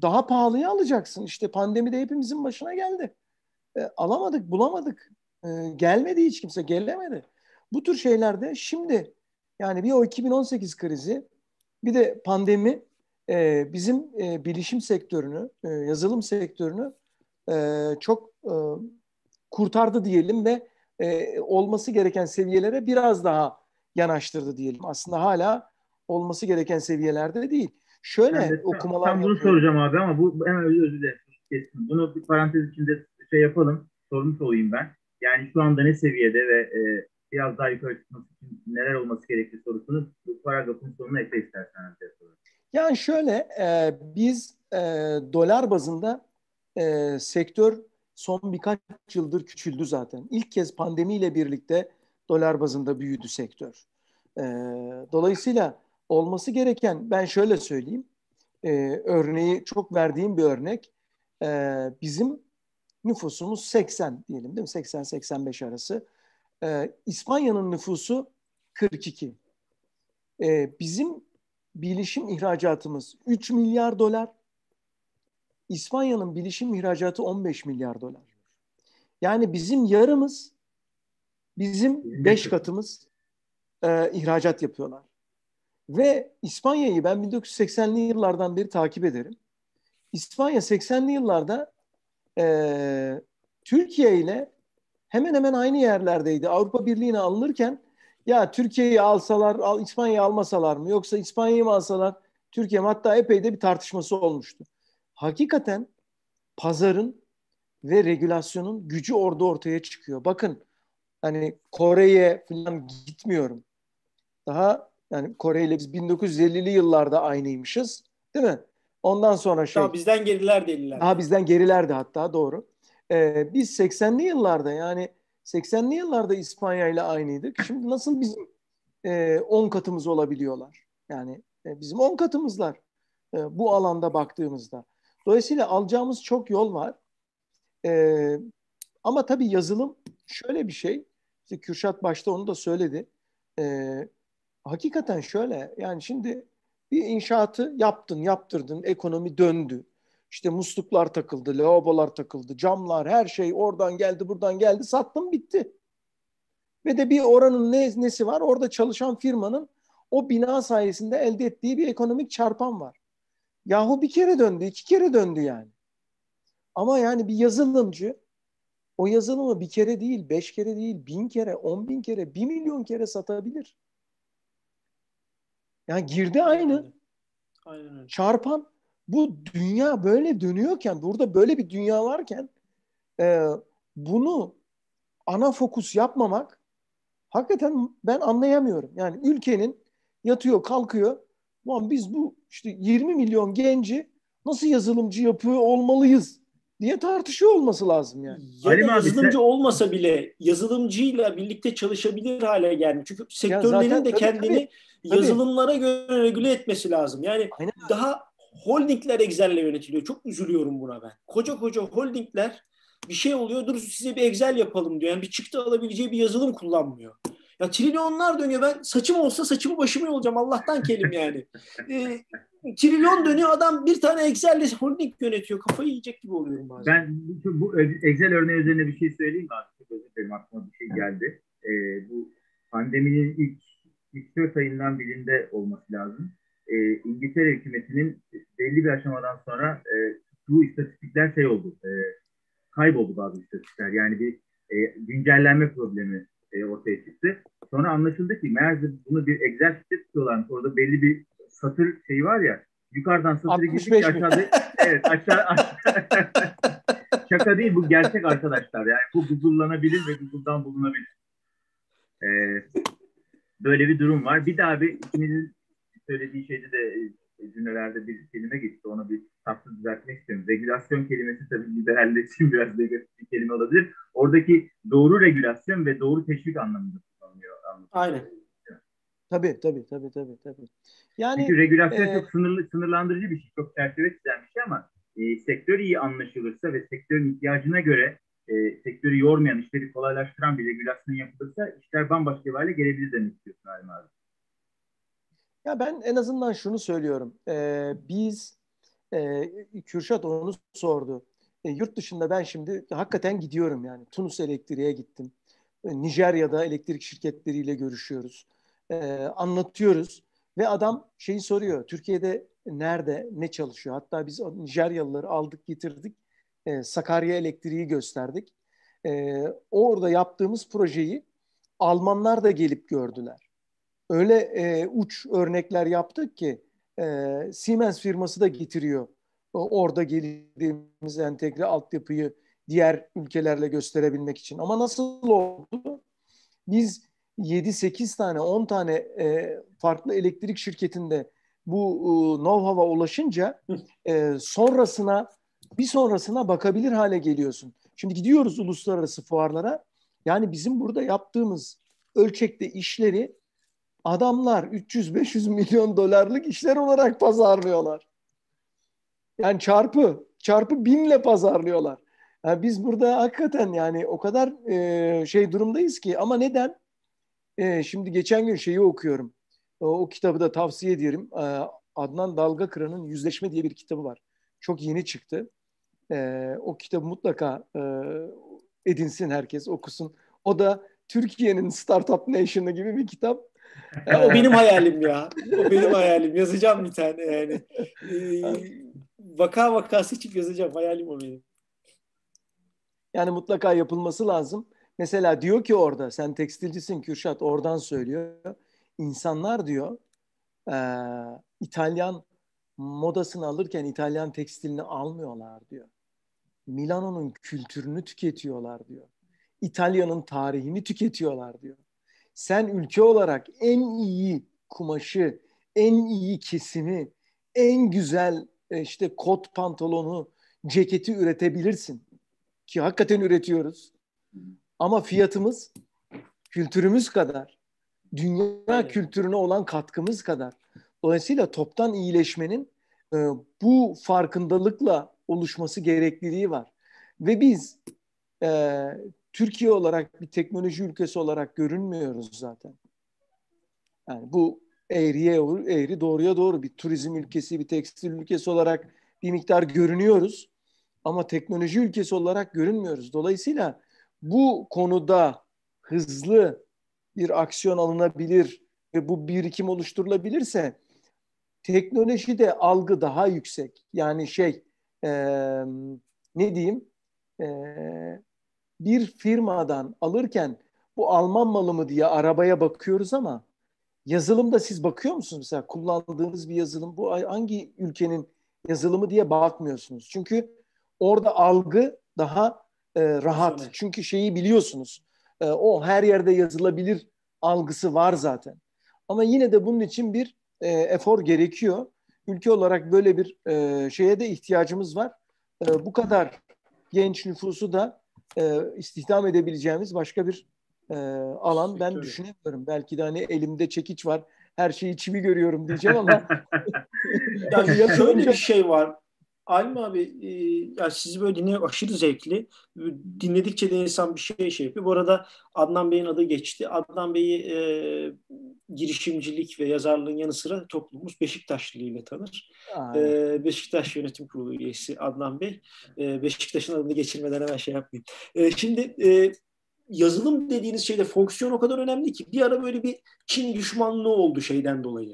daha pahalıya alacaksın. İşte pandemide hepimizin başına geldi. Alamadık, bulamadık. Gelmedi hiç kimse, gelemedi. Bu tür şeylerde şimdi yani bir o 2018 krizi bir de pandemi bizim bilişim sektörünü, yazılım sektörünü e, çok e, kurtardı diyelim ve e, olması gereken seviyelere biraz daha yanaştırdı diyelim. Aslında hala olması gereken seviyelerde değil. Şöyle evet, okumalar tam bunu yapıyorum. soracağım abi ama bu hemen özür dilerim. Bunu bir parantez içinde şey yapalım. Sormuş olayım ben. Yani şu anda ne seviyede ve e, biraz daha yukarı çıkması için neler olması gerektiği sorusunu bu paragrafın sonuna ekle istersen. Yani şöyle e, biz e, dolar bazında e, sektör son birkaç yıldır küçüldü zaten. İlk kez pandemiyle birlikte dolar bazında büyüdü sektör. E, dolayısıyla olması gereken ben şöyle söyleyeyim. E, örneği çok verdiğim bir örnek. E, bizim nüfusumuz 80 diyelim değil mi? 80-85 arası. E, İspanya'nın nüfusu 42. E, bizim bilişim ihracatımız 3 milyar dolar. İspanya'nın bilişim ihracatı 15 milyar dolar. Yani bizim yarımız, bizim 5 katımız e, ihracat yapıyorlar. Ve İspanya'yı ben 1980'li yıllardan beri takip ederim. İspanya 80'li yıllarda e, Türkiye ile hemen hemen aynı yerlerdeydi. Avrupa Birliği'ne alınırken ya Türkiye'yi alsalar, al, İspanya'yı almasalar mı yoksa İspanya'yı mı alsalar Türkiye? Hatta epey de bir tartışması olmuştu. Hakikaten pazarın ve regülasyonun gücü orada ortaya çıkıyor. Bakın hani Kore'ye falan gitmiyorum. Daha yani Kore ile biz 1950'li yıllarda aynıymışız. Değil mi? Ondan sonra şey... Daha bizden geriler değiller. Daha bizden gerilerdi hatta doğru. Ee, biz 80'li yıllarda yani 80'li yıllarda İspanya ile aynıydık. Şimdi nasıl bizim 10 e, katımız olabiliyorlar? Yani e, bizim 10 katımızlar e, bu alanda baktığımızda. Dolayısıyla alacağımız çok yol var. E, ama tabii yazılım şöyle bir şey. İşte Kürşat başta onu da söyledi. E, hakikaten şöyle yani şimdi bir inşaatı yaptın, yaptırdın, ekonomi döndü. İşte musluklar takıldı, lavabolar takıldı, camlar, her şey oradan geldi, buradan geldi, sattım bitti. Ve de bir oranın ne, nesi var? Orada çalışan firmanın o bina sayesinde elde ettiği bir ekonomik çarpan var. Yahu bir kere döndü, iki kere döndü yani. Ama yani bir yazılımcı o yazılımı bir kere değil, beş kere değil, bin kere, on bin kere, bir milyon kere satabilir. Yani girdi aynı. Aynen Çarpan bu dünya böyle dönüyorken, burada böyle bir dünya varken e, bunu ana fokus yapmamak hakikaten ben anlayamıyorum. Yani ülkenin yatıyor kalkıyor. Ulan biz bu işte 20 milyon genci nasıl yazılımcı yapıyor olmalıyız diye tartışıyor olması lazım yani. Ya da yazılımcı olmasa bile yazılımcıyla birlikte çalışabilir hale gelmiş. Çünkü sektörlerin zaten, de tabii, kendini tabii, yazılımlara göre regüle etmesi lazım. Yani Aynen. daha holdingler Excel'le yönetiliyor. Çok üzülüyorum buna ben. Koca koca holdingler bir şey oluyor. Dur size bir Excel yapalım diyor. Yani bir çıktı alabileceği bir yazılım kullanmıyor. Ya trilyonlar dönüyor. Ben saçım olsa saçımı başımı olacağım. Allah'tan kelim yani. E, trilyon dönüyor. Adam bir tane Excel'le holding yönetiyor. Kafayı yiyecek gibi oluyorum bazen. Ben bu Excel örneği üzerine bir şey söyleyeyim mi? Çok özür dilerim. Aklıma bir şey geldi. E, bu pandeminin ilk, ilk 4 ayından birinde olması lazım. E, İngiltere hükümetinin belli bir aşamadan sonra e, bu istatistikler şey oldu. E, kayboldu bazı istatistikler. Yani bir e, güncellenme problemi e, ortaya çıktı. Sonra anlaşıldı ki meğerse bunu bir Excel site tutuyorlarmış. Orada belli bir satır şeyi var ya. Yukarıdan satırı gidince aşağıda evet aşağı, aşağı şaka değil bu gerçek arkadaşlar. Yani bu Google'lanabilir ve Google'dan bulunabilir. Ee, böyle bir durum var. Bir daha bir ikinizin söylediği şeyde de cümlelerde bir kelime geçti. Ona bir tatlı düzeltmek istiyorum. Regülasyon kelimesi tabii liberaller için biraz negatif bir kelime olabilir. Oradaki doğru regülasyon ve doğru teşvik anlamında kullanılıyor. Aynen. Tabii tabii tabii tabii tabii. Yani Çünkü regülasyon e, çok sınırlı, sınırlandırıcı bir şey, çok çerçeve çizen bir şey ama e, sektör iyi anlaşılırsa ve sektörün ihtiyacına göre e, sektörü yormayan, işleri kolaylaştıran bir regülasyon yapılırsa işler bambaşka bir hale gelebilir demek istiyorsun Halim abi. Ya ben en azından şunu söylüyorum. Ee, biz e, Kürşat onu sordu. E, yurt dışında ben şimdi hakikaten gidiyorum yani. Tunus Elektriğe gittim. Nijerya'da elektrik şirketleriyle görüşüyoruz. Anlatıyoruz ve adam şeyi soruyor. Türkiye'de nerede, ne çalışıyor? Hatta biz Nijeryalıları aldık getirdik. Sakarya Elektriği gösterdik. Orada yaptığımız projeyi Almanlar da gelip gördüler. Öyle e, uç örnekler yaptık ki e, Siemens firması da getiriyor. Orada geldiğimiz entegre altyapıyı diğer ülkelerle gösterebilmek için. Ama nasıl oldu? Biz 7-8 tane 10 tane e, farklı elektrik şirketinde bu e, know-how'a ulaşınca e, sonrasına bir sonrasına bakabilir hale geliyorsun. Şimdi gidiyoruz uluslararası fuarlara. Yani bizim burada yaptığımız ölçekte işleri adamlar 300-500 milyon dolarlık işler olarak pazarlıyorlar. Yani çarpı, çarpı binle pazarlıyorlar. Yani biz burada hakikaten yani o kadar e, şey durumdayız ki ama neden? E, şimdi geçen gün şeyi okuyorum. O, o kitabı da tavsiye ederim. E, Adnan Dalgakıran'ın Yüzleşme diye bir kitabı var. Çok yeni çıktı. E, o kitabı mutlaka e, edinsin herkes, okusun. O da Türkiye'nin Startup Nation'ı gibi bir kitap. Ya, o benim hayalim ya. O benim hayalim. Yazacağım bir tane yani. Ee, vaka vaka seçip yazacağım. Hayalim o benim. Yani mutlaka yapılması lazım. Mesela diyor ki orada sen tekstilcisin Kürşat oradan söylüyor. İnsanlar diyor e, İtalyan modasını alırken İtalyan tekstilini almıyorlar diyor. Milano'nun kültürünü tüketiyorlar diyor. İtalya'nın tarihini tüketiyorlar diyor. Sen ülke olarak en iyi kumaşı, en iyi kesimi, en güzel e, işte kot pantolonu, ceketi üretebilirsin. Ki hakikaten üretiyoruz. Ama fiyatımız kültürümüz kadar, dünya kültürüne olan katkımız kadar. Dolayısıyla toptan iyileşmenin e, bu farkındalıkla oluşması gerekliliği var. Ve biz e, Türkiye olarak bir teknoloji ülkesi olarak görünmüyoruz zaten. Yani bu eğriye eğri doğruya doğru bir turizm ülkesi, bir tekstil ülkesi olarak bir miktar görünüyoruz. Ama teknoloji ülkesi olarak görünmüyoruz. Dolayısıyla bu konuda hızlı bir aksiyon alınabilir ve bu birikim oluşturulabilirse teknolojide algı daha yüksek. Yani şey e, ne diyeyim e, bir firmadan alırken bu Alman malı mı diye arabaya bakıyoruz ama yazılımda siz bakıyor musunuz? Mesela kullandığınız bir yazılım bu hangi ülkenin yazılımı diye bakmıyorsunuz. Çünkü orada algı daha e, rahat. Evet. Çünkü şeyi biliyorsunuz. E, o her yerde yazılabilir algısı var zaten. Ama yine de bunun için bir e, efor gerekiyor. Ülke olarak böyle bir e, şeye de ihtiyacımız var. E, bu kadar genç nüfusu da e, istihdam edebileceğimiz başka bir e, alan ben düşünemiyorum. Belki de hani elimde çekiç var, her şeyi çivi görüyorum diyeceğim ama yani şöyle bir şey var. Alim abi e, ya sizi böyle dinlemek aşırı zevkli. Dinledikçe de insan bir şey şey yapıyor. Bu arada Adnan Bey'in adı geçti. Adnan Bey'i e, girişimcilik ve yazarlığın yanı sıra toplumumuz Beşiktaşlı ile tanır. E, Beşiktaş Yönetim Kurulu üyesi Adnan Bey. E, Beşiktaş'ın adını geçirmeden hemen şey yapmayayım. E, şimdi e, yazılım dediğiniz şeyde fonksiyon o kadar önemli ki bir ara böyle bir Çin düşmanlığı oldu şeyden dolayı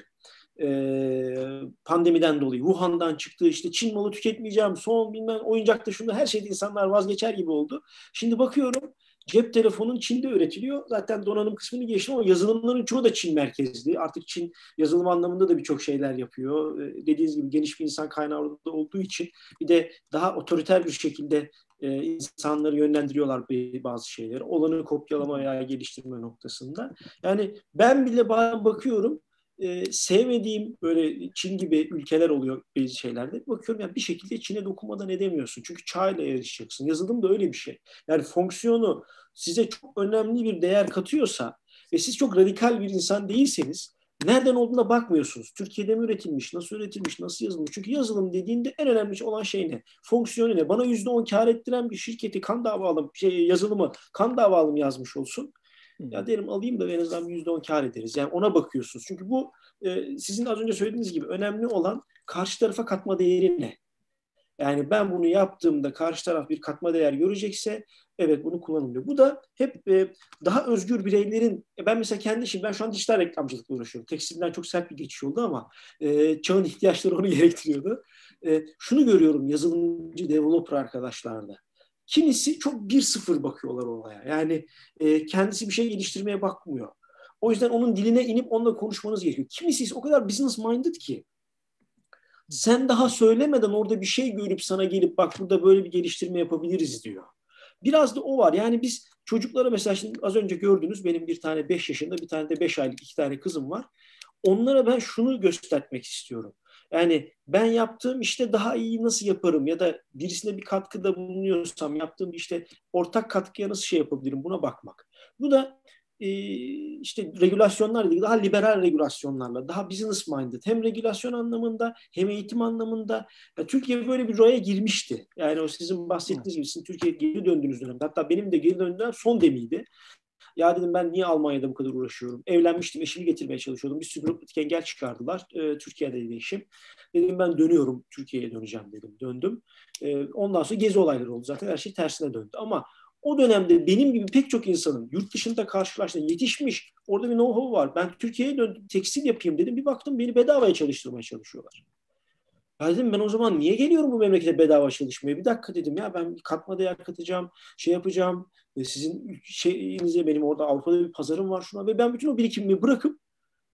e, pandemiden dolayı Wuhan'dan çıktı işte Çin malı tüketmeyeceğim son bilmem oyuncakta şunda her şeyde insanlar vazgeçer gibi oldu. Şimdi bakıyorum cep telefonun Çin'de üretiliyor. Zaten donanım kısmını geçtim ama yazılımların çoğu da Çin merkezli. Artık Çin yazılım anlamında da birçok şeyler yapıyor. Dediğiniz gibi geniş bir insan kaynağı olduğu için bir de daha otoriter bir şekilde e, insanları yönlendiriyorlar bazı şeyleri. Olanı kopyalama veya geliştirme noktasında. Yani ben bile bazen bakıyorum e, sevmediğim böyle Çin gibi ülkeler oluyor bazı şeylerde. Bakıyorum yani bir şekilde Çin'e dokunmadan edemiyorsun. Çünkü çağla yarışacaksın. Yazılım da öyle bir şey. Yani fonksiyonu size çok önemli bir değer katıyorsa ve siz çok radikal bir insan değilseniz nereden olduğuna bakmıyorsunuz. Türkiye'de mi üretilmiş, nasıl üretilmiş, nasıl yazılmış? Çünkü yazılım dediğinde en önemli olan şey ne? Fonksiyonu ne? Bana yüzde on kar ettiren bir şirketi kan davalım, şey, yazılımı kan davalım yazmış olsun. Ya derim alayım da en azından yüzde on kar ederiz. Yani ona bakıyorsunuz. Çünkü bu e, sizin az önce söylediğiniz gibi önemli olan karşı tarafa katma değeri ne? Yani ben bunu yaptığımda karşı taraf bir katma değer görecekse Evet bunu kullanılıyor. Bu da hep e, daha özgür bireylerin, e, ben mesela kendi işim, ben şu an dijital reklamcılıkla uğraşıyorum. Tekstilden çok sert bir geçiş oldu ama e, çağın ihtiyaçları onu gerektiriyordu. E, şunu görüyorum yazılımcı, developer arkadaşlarda. Kimisi çok bir sıfır bakıyorlar olaya. Yani e, kendisi bir şey geliştirmeye bakmıyor. O yüzden onun diline inip onunla konuşmanız gerekiyor. Kimisi o kadar business minded ki sen daha söylemeden orada bir şey görüp sana gelip bak burada böyle bir geliştirme yapabiliriz diyor. Biraz da o var. Yani biz çocuklara mesela şimdi az önce gördünüz benim bir tane 5 yaşında bir tane de 5 aylık iki tane kızım var. Onlara ben şunu göstermek istiyorum. Yani ben yaptığım işte daha iyi nasıl yaparım ya da birisine bir katkıda bulunuyorsam yaptığım işte ortak katkıya nasıl şey yapabilirim buna bakmak. Bu da e, işte regülasyonlar değil, daha liberal regülasyonlarla, daha business minded hem regülasyon anlamında hem eğitim anlamında ya Türkiye böyle bir roya girmişti. Yani o sizin bahsettiğiniz gibi sizin Türkiye'ye geri döndüğünüz dönemde hatta benim de geri döndüğüm son demiydi. Ya dedim ben niye Almanya'da bu kadar uğraşıyorum? Evlenmiştim, eşimi getirmeye çalışıyordum. Bir sürü bürokratik engel çıkardılar. E, Türkiye'de de eşim. Dedim ben dönüyorum, Türkiye'ye döneceğim dedim. Döndüm. E, ondan sonra gezi olayları oldu zaten. Her şey tersine döndü. Ama o dönemde benim gibi pek çok insanın yurt dışında karşılaştığı, yetişmiş, orada bir know-how var. Ben Türkiye'ye döndüm, tekstil yapayım dedim. Bir baktım beni bedavaya çalıştırmaya çalışıyorlar. Ya dedim ben o zaman niye geliyorum bu memlekete bedava çalışmaya? Bir dakika dedim ya ben katma değer katacağım, şey yapacağım. Sizin şeyinize benim orada Avrupa'da bir pazarım var şuna ve ben bütün o birikimimi bırakıp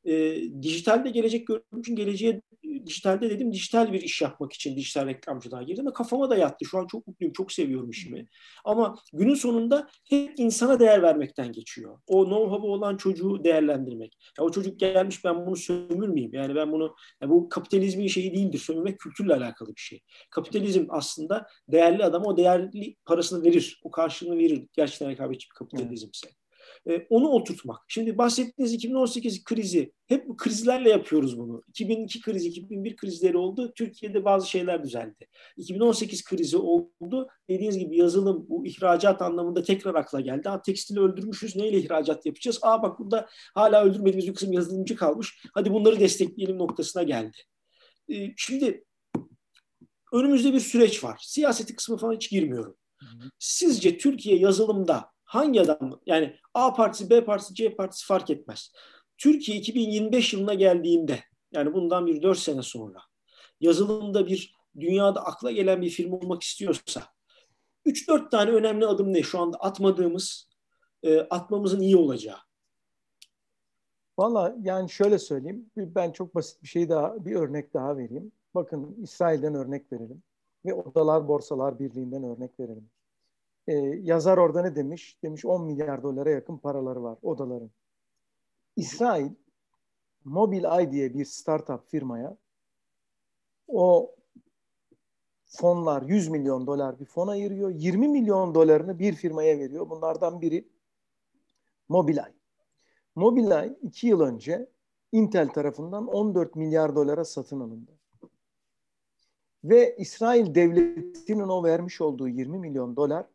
e, dijitalde gelecek gördüğüm için geleceğe dijitalde dedim dijital bir iş yapmak için dijital reklamcılığa girdim ve kafama da yattı. Şu an çok mutluyum, çok seviyorum işimi. Ama günün sonunda hep insana değer vermekten geçiyor. O know-how'u olan çocuğu değerlendirmek. Ya o çocuk gelmiş ben bunu sömürmeyeyim. Yani ben bunu yani bu kapitalizmin şeyi değildir. Sömürmek kültürle alakalı bir şey. Kapitalizm aslında değerli adama o değerli parasını verir. O karşılığını verir. Gerçekten rekabetçi bir kapitalizmse. E, onu oturtmak. Şimdi bahsettiğiniz 2018 krizi, hep krizlerle yapıyoruz bunu. 2002 krizi, 2001 krizleri oldu. Türkiye'de bazı şeyler düzeldi. 2018 krizi oldu. Dediğiniz gibi yazılım, bu ihracat anlamında tekrar akla geldi. Ha, tekstili öldürmüşüz, neyle ihracat yapacağız? Aa bak burada hala öldürmediğimiz bir kısım yazılımcı kalmış. Hadi bunları destekleyelim noktasına geldi. E, şimdi önümüzde bir süreç var. Siyaseti kısmı falan hiç girmiyorum. Sizce Türkiye yazılımda hangi adam yani A partisi, B partisi, C partisi fark etmez. Türkiye 2025 yılına geldiğinde yani bundan bir 4 sene sonra yazılımda bir dünyada akla gelen bir firma olmak istiyorsa 3-4 tane önemli adım ne şu anda atmadığımız e, atmamızın iyi olacağı? Valla yani şöyle söyleyeyim. Ben çok basit bir şey daha, bir örnek daha vereyim. Bakın İsrail'den örnek verelim. Ve Odalar Borsalar Birliği'nden örnek verelim. Ee, yazar orada ne demiş? Demiş 10 milyar dolara yakın paraları var odaların. İsrail Mobileye diye bir startup firmaya o fonlar 100 milyon dolar bir fon ayırıyor. 20 milyon dolarını bir firmaya veriyor. Bunlardan biri Mobileye. Mobileye iki yıl önce Intel tarafından 14 milyar dolara satın alındı. Ve İsrail devletinin o vermiş olduğu 20 milyon dolar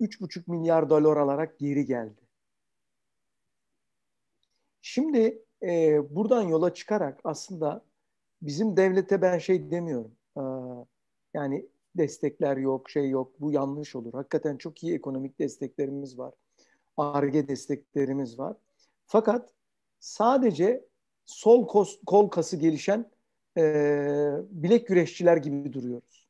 3,5 milyar dolar alarak geri geldi. Şimdi e, buradan yola çıkarak aslında bizim devlete ben şey demiyorum. E, yani destekler yok, şey yok. Bu yanlış olur. Hakikaten çok iyi ekonomik desteklerimiz var. ARGE desteklerimiz var. Fakat sadece sol kos, kol kası gelişen e, bilek güreşçiler gibi duruyoruz.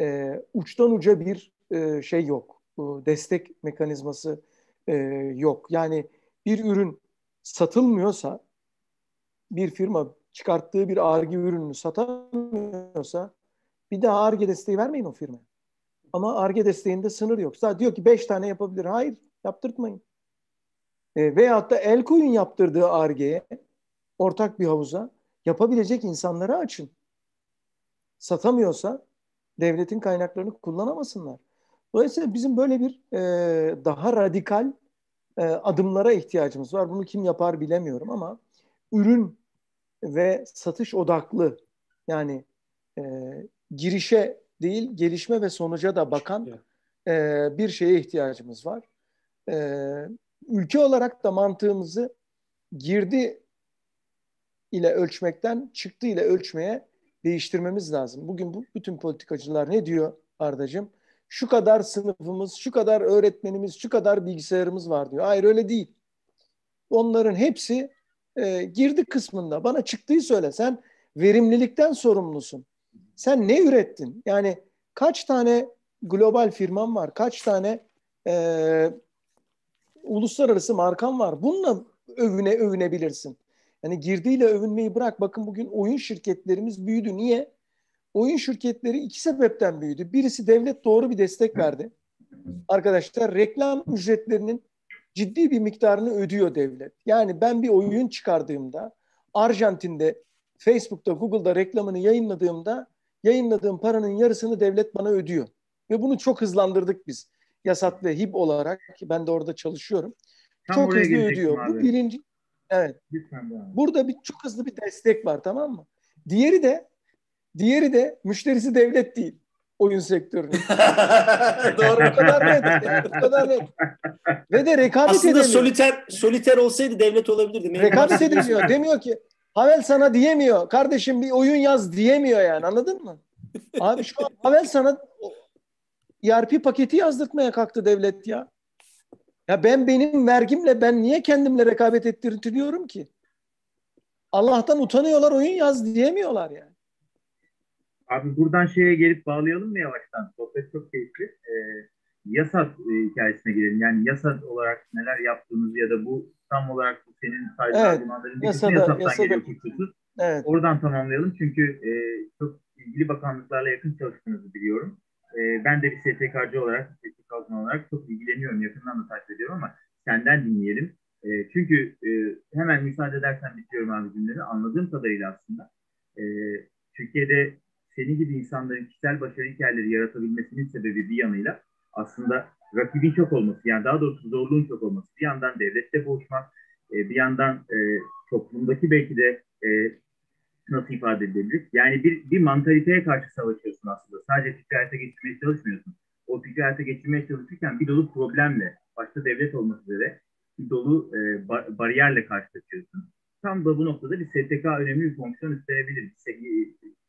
E, uçtan uca bir e, şey yok destek mekanizması e, yok. Yani bir ürün satılmıyorsa bir firma çıkarttığı bir ARGE ürününü satamıyorsa bir daha ARGE desteği vermeyin o firma. Ama ARGE desteğinde sınır yok. Sadece diyor ki beş tane yapabilir. Hayır yaptırtmayın. E, veyahut da el koyun yaptırdığı ARGE'ye ortak bir havuza yapabilecek insanları açın. Satamıyorsa devletin kaynaklarını kullanamasınlar. Dolayısıyla bizim böyle bir e, daha radikal e, adımlara ihtiyacımız var. Bunu kim yapar bilemiyorum ama ürün ve satış odaklı yani e, girişe değil gelişme ve sonuca da bakan e, bir şeye ihtiyacımız var. E, ülke olarak da mantığımızı girdi ile ölçmekten çıktı ile ölçmeye değiştirmemiz lazım. Bugün bu bütün politikacılar ne diyor Ardacığım? Şu kadar sınıfımız, şu kadar öğretmenimiz, şu kadar bilgisayarımız var diyor. Hayır öyle değil. Onların hepsi e, girdi kısmında. Bana çıktığı söyle. Sen verimlilikten sorumlusun. Sen ne ürettin? Yani kaç tane global firman var? Kaç tane e, uluslararası markan var? Bununla övüne övünebilirsin. Yani girdiyle övünmeyi bırak. Bakın bugün oyun şirketlerimiz büyüdü. Niye? Oyun şirketleri iki sebepten büyüdü. Birisi devlet doğru bir destek verdi. Arkadaşlar reklam ücretlerinin ciddi bir miktarını ödüyor devlet. Yani ben bir oyun çıkardığımda Arjantin'de Facebook'ta, Google'da reklamını yayınladığımda yayınladığım paranın yarısını devlet bana ödüyor. Ve bunu çok hızlandırdık biz. Yasat ve HİB olarak ben de orada çalışıyorum. Tam çok hızlı ödüyor. Bu birinci. Evet. Burada bir çok hızlı bir destek var tamam mı? Diğeri de diğeri de müşterisi devlet değil oyun sektörünün. Doğru. Bu kadar net. Bu kadar net. Ve de rekabet Aslında edemiyor. soliter, soliter olsaydı devlet olabilirdi. rekabet edemiyor. Demiyor ki Havel sana diyemiyor. Kardeşim bir oyun yaz diyemiyor yani anladın mı? Abi şu an Havel sana ERP paketi yazdırtmaya kalktı devlet ya. Ya ben benim vergimle ben niye kendimle rekabet ettirtiyorum ki? Allah'tan utanıyorlar oyun yaz diyemiyorlar yani. Abi buradan şeye gelip bağlayalım mı yavaştan? Sohbet çok keyifli. Ee, yasat e, hikayesine girelim. Yani yasat olarak neler yaptığınız ya da bu tam olarak bu senin saydığı evet, argümanların bir yasada, yasattan yasada. geliyor kuşkusuz. Evet. Oradan tamamlayalım. Çünkü e, çok ilgili bakanlıklarla yakın çalıştığınızı biliyorum. E, ben de bir STK'cı olarak, STK olarak çok ilgileniyorum. Yakından da takip ediyorum ama senden dinleyelim. E, çünkü e, hemen müsaade edersen bitiriyorum abi cümleleri. Anladığım kadarıyla aslında e, Türkiye'de senin gibi insanların kişisel başarı hikayeleri yaratabilmesinin sebebi bir yanıyla aslında rakibin çok olması, yani daha doğrusu zorluğun çok olması. Bir yandan devlette boğuşmak, e, bir yandan e, toplumdaki belki de e, nasıl ifade edilebilir? Yani bir, bir mantaliteye karşı savaşıyorsun aslında. Sadece fikri hayata geçirmeye çalışmıyorsun. O fikri hayata geçirmeye çalışırken bir dolu problemle, başta devlet olmak üzere bir dolu e, bar, bariyerle karşılaşıyorsun. Tam da bu noktada bir STK önemli bir fonksiyon üstlenebilir.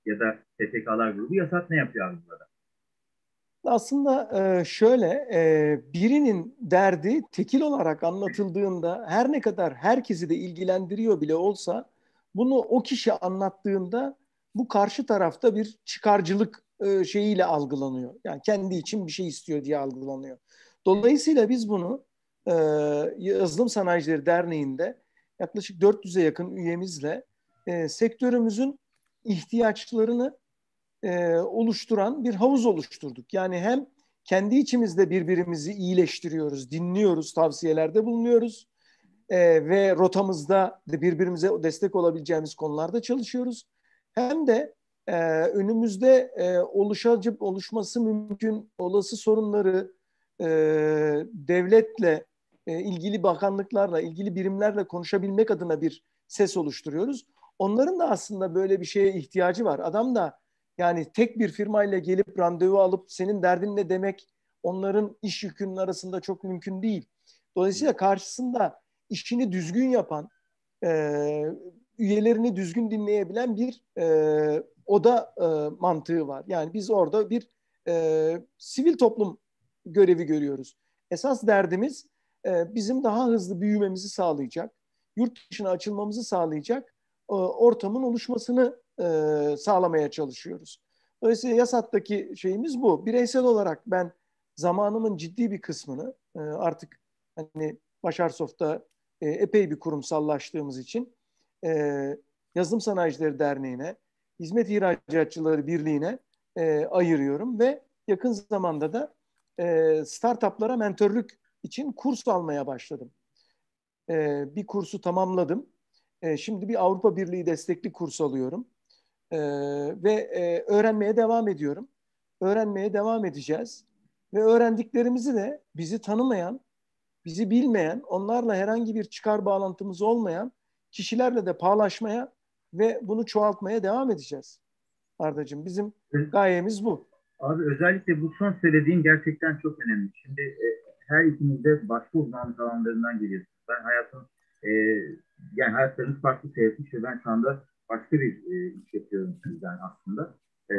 Ya da STK'lar grubu yasak ne yapıyor abi burada? Aslında e, şöyle e, birinin derdi tekil olarak anlatıldığında her ne kadar herkesi de ilgilendiriyor bile olsa bunu o kişi anlattığında bu karşı tarafta bir çıkarcılık e, şeyiyle algılanıyor. Yani kendi için bir şey istiyor diye algılanıyor. Dolayısıyla biz bunu Yazılım Sanayicileri Derneği'nde yaklaşık 400'e yakın üyemizle sektörümüzün ihtiyaçlarını e, oluşturan bir havuz oluşturduk. Yani hem kendi içimizde birbirimizi iyileştiriyoruz, dinliyoruz, tavsiyelerde bulunuyoruz e, ve rotamızda birbirimize destek olabileceğimiz konularda çalışıyoruz. Hem de e, önümüzde e, oluşacak, oluşması mümkün olası sorunları e, devletle, e, ilgili bakanlıklarla, ilgili birimlerle konuşabilmek adına bir ses oluşturuyoruz. Onların da aslında böyle bir şeye ihtiyacı var. Adam da yani tek bir firmayla gelip randevu alıp senin derdin ne demek onların iş yükünün arasında çok mümkün değil. Dolayısıyla karşısında işini düzgün yapan, e, üyelerini düzgün dinleyebilen bir e, oda e, mantığı var. Yani biz orada bir e, sivil toplum görevi görüyoruz. Esas derdimiz e, bizim daha hızlı büyümemizi sağlayacak, yurt dışına açılmamızı sağlayacak ortamın oluşmasını e, sağlamaya çalışıyoruz. Dolayısıyla YASAT'taki şeyimiz bu. Bireysel olarak ben zamanımın ciddi bir kısmını e, artık hani Başarsoft'ta e, epey bir kurumsallaştığımız için e, Yazılım Sanayicileri Derneği'ne, Hizmet İhracatçıları Birliği'ne e, ayırıyorum ve yakın zamanda da e, startuplara mentörlük için kurs almaya başladım. E, bir kursu tamamladım. E, şimdi bir Avrupa Birliği destekli kurs alıyorum. E, ve e, öğrenmeye devam ediyorum. Öğrenmeye devam edeceğiz. Ve öğrendiklerimizi de bizi tanımayan, bizi bilmeyen, onlarla herhangi bir çıkar bağlantımız olmayan kişilerle de paylaşmaya ve bunu çoğaltmaya devam edeceğiz. Ardacığım bizim gayemiz bu. Abi özellikle bu son söylediğin gerçekten çok önemli. Şimdi e, her ikimiz de başka uzmanlık alanlarından geliyoruz. Ben hayatım e, yani hayatlarımız farklı seyretmiş ve ben şu anda başka bir e, iş yapıyorum sizden aslında. E,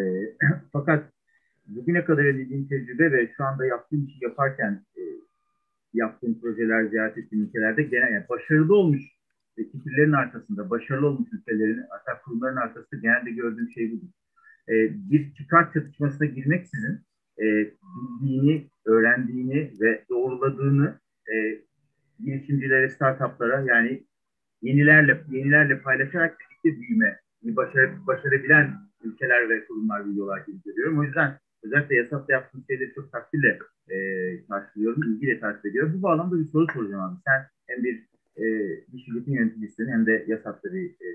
fakat bugüne kadar edindiğim tecrübe ve şu anda yaptığım işi yaparken e, yaptığım projeler, ziyaret ettiğim ülkelerde genel yani başarılı olmuş fikirlerin arkasında, başarılı olmuş ülkelerin, hatta kurumların arkasında genelde gördüğüm şey budur. E, bir çıkar çatışmasına girmeksizin e, bildiğini, öğrendiğini ve doğruladığını e, girişimcilere, startuplara yani yenilerle yenilerle paylaşarak birlikte büyüme, başarı, başarabilen ülkeler ve kurumlar videolar gibi görüyorum. O yüzden özellikle yasakta yaptığım şeyleri çok takdirle e, karşılıyorum, ilgiyle takip ediyorum. Bu bağlamda bir soru soracağım abi. Sen hem bir e, bir şirketin yöneticisin hem de yasakta bir, e,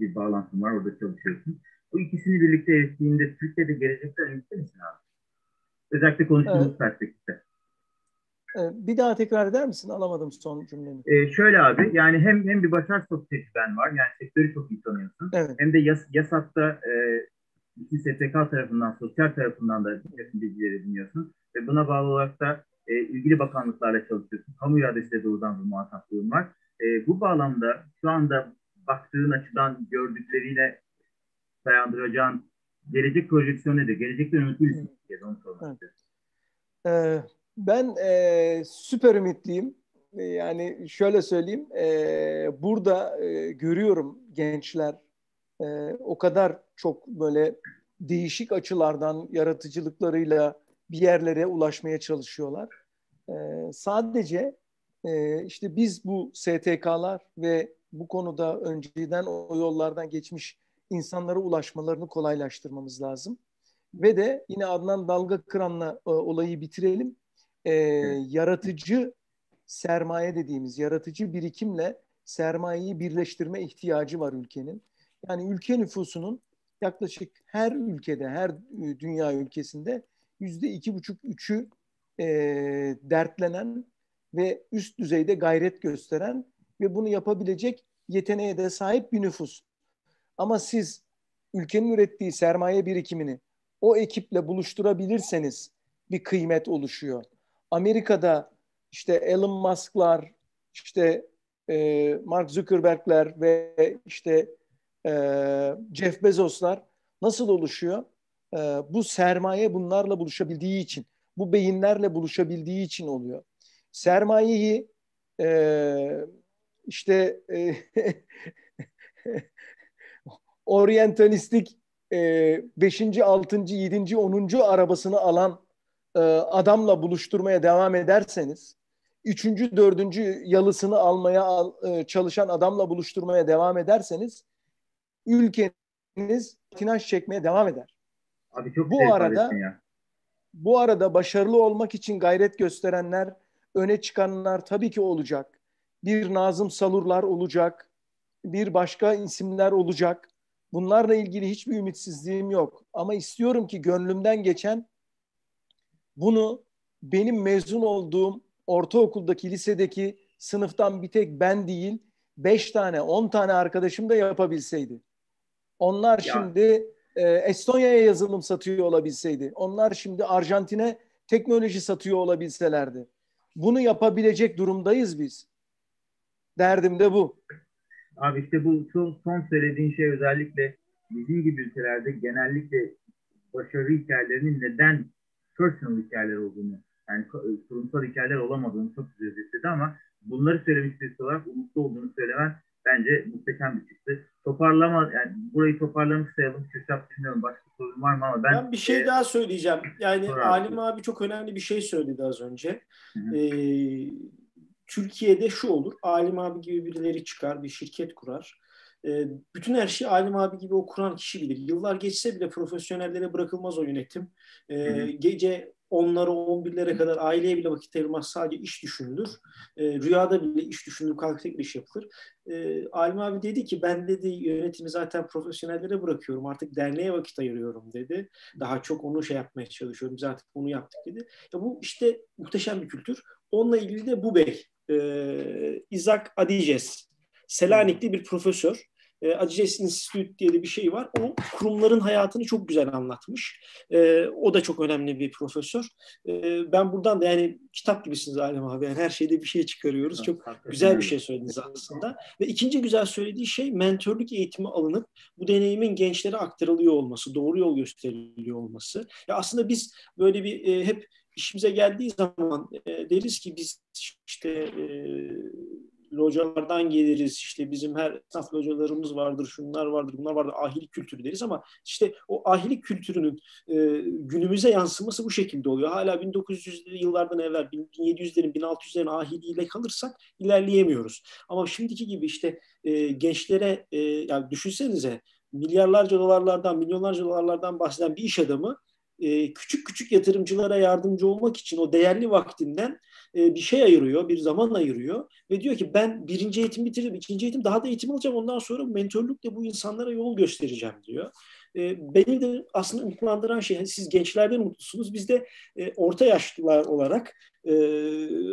bir bağlantın var, orada çalışıyorsun. Bu ikisini birlikte erittiğinde Türkiye'de gelecekten ümitli misin abi? Özellikle konuştuğumuz evet. perspektifte. Bir daha tekrar eder misin? Alamadım son cümleni. Ee, şöyle abi, yani hem hem bir başarı çok tecrüben var, yani sektörü çok iyi tanıyorsun. Evet. Hem de yas, yasakta e, bütün STK tarafından, sosyal tarafından da bir bilgileri dinliyorsun. Ve buna bağlı olarak da e, ilgili bakanlıklarla çalışıyorsun. Kamu iradesiyle doğrudan bir muhataplığın var. E, bu bağlamda şu anda baktığın açıdan gördükleriyle dayandıracağın gelecek projeksiyonu nedir? Gelecekten ümitli misin? Evet. Onu sormak evet. Ee, ben e, süper ümitliyim. Yani şöyle söyleyeyim, e, burada e, görüyorum gençler e, o kadar çok böyle değişik açılardan yaratıcılıklarıyla bir yerlere ulaşmaya çalışıyorlar. E, sadece e, işte biz bu STK'lar ve bu konuda önceden o yollardan geçmiş insanlara ulaşmalarını kolaylaştırmamız lazım. Ve de yine Adnan Dalga Kıran'la e, olayı bitirelim. E, yaratıcı sermaye dediğimiz yaratıcı birikimle sermayeyi birleştirme ihtiyacı var ülkenin. Yani ülke nüfusunun yaklaşık her ülkede, her e, dünya ülkesinde yüzde iki buçuk üçü e, dertlenen ve üst düzeyde gayret gösteren ve bunu yapabilecek yeteneğe de sahip bir nüfus. Ama siz ülkenin ürettiği sermaye birikimini o ekiple buluşturabilirseniz bir kıymet oluşuyor. Amerika'da işte Elon Musk'lar, işte e, Mark Zuckerberg'ler ve işte e, Jeff Bezos'lar nasıl oluşuyor? E, bu sermaye bunlarla buluşabildiği için, bu beyinlerle buluşabildiği için oluyor. Sermayeyi e, işte e, oryantalistik 5. 6. 7. 10. arabasını alan e, adamla buluşturmaya devam ederseniz, üçüncü, dördüncü yalısını almaya e, çalışan adamla buluşturmaya devam ederseniz, ülkeniz tinaj çekmeye devam eder. Abi çok bu arada ya. bu arada başarılı olmak için gayret gösterenler, öne çıkanlar tabii ki olacak. Bir Nazım Salurlar olacak, bir başka isimler olacak. Bunlarla ilgili hiçbir ümitsizliğim yok. Ama istiyorum ki gönlümden geçen bunu benim mezun olduğum ortaokuldaki, lisedeki sınıftan bir tek ben değil, beş tane, on tane arkadaşım da yapabilseydi. Onlar ya. şimdi e, Estonya'ya yazılım satıyor olabilseydi. Onlar şimdi Arjantin'e teknoloji satıyor olabilselerdi. Bunu yapabilecek durumdayız biz. Derdim de bu. Abi işte bu son, son söylediğin şey özellikle bizim gibi ülkelerde genellikle başarı hikayelerinin neden personal hikayeler olduğunu yani kurumsal hikayeler olamadığını çok güzel özetledi ama bunları söylemiş birisi olarak umutlu olduğunu söylemen bence muhteşem bir çıktı. Toparlama yani burayı toparlamış sayalım. Kürşat bilmiyorum başka sorun var mı ama ben... Ben bir şey e, daha söyleyeceğim. Yani Alim abi çok önemli bir şey söyledi az önce. Ee, Türkiye'de şu olur. Alim abi gibi birileri çıkar, bir şirket kurar. E, bütün her şeyi Alim abi gibi o kuran kişi bilir. Yıllar geçse bile profesyonellere bırakılmaz o yönetim. E, gece onlara 11'lere kadar aileye bile vakit ayırmaz. Sadece iş düşünülür. E, rüyada bile iş düşünülür, kalkacak iş yapılır. E, Alim abi dedi ki ben dedi yönetimi zaten profesyonellere bırakıyorum. Artık derneğe vakit ayırıyorum dedi. Daha çok onu şey yapmaya çalışıyorum. Zaten onu yaptık dedi. Ya bu işte muhteşem bir kültür. Onunla ilgili de bu bey e, Isaac Adiges Selanikli bir profesör. E, Acices Institute diye de bir şey var. O kurumların hayatını çok güzel anlatmış. E, o da çok önemli bir profesör. E, ben buradan da yani kitap gibisiniz Alem abi. Yani her şeyde bir şey çıkarıyoruz. Çok güzel bir şey söylediniz aslında. Ve ikinci güzel söylediği şey mentörlük eğitimi alınıp bu deneyimin gençlere aktarılıyor olması, doğru yol gösteriliyor olması. Ya aslında biz böyle bir e, hep işimize geldiği zaman e, deriz ki biz işte e, localardan geliriz işte bizim her esnaf localarımız vardır şunlar vardır bunlar vardır ahilik kültürü deriz ama işte o ahilik kültürünün e, günümüze yansıması bu şekilde oluyor. Hala 1900'lü yıllardan evvel 1700'lerin 1600'lerin ahiliyle kalırsak ilerleyemiyoruz. Ama şimdiki gibi işte e, gençlere e, yani düşünsenize milyarlarca dolarlardan milyonlarca dolarlardan bahseden bir iş adamı e, küçük küçük yatırımcılara yardımcı olmak için o değerli vaktinden e, bir şey ayırıyor, bir zaman ayırıyor ve diyor ki ben birinci eğitim bitirdim, ikinci eğitim daha da eğitim alacağım ondan sonra mentorlukla bu insanlara yol göstereceğim diyor. E, beni de aslında umutlandıran şey siz gençlerden mutlusunuz. Biz de e, orta yaşlılar olarak e,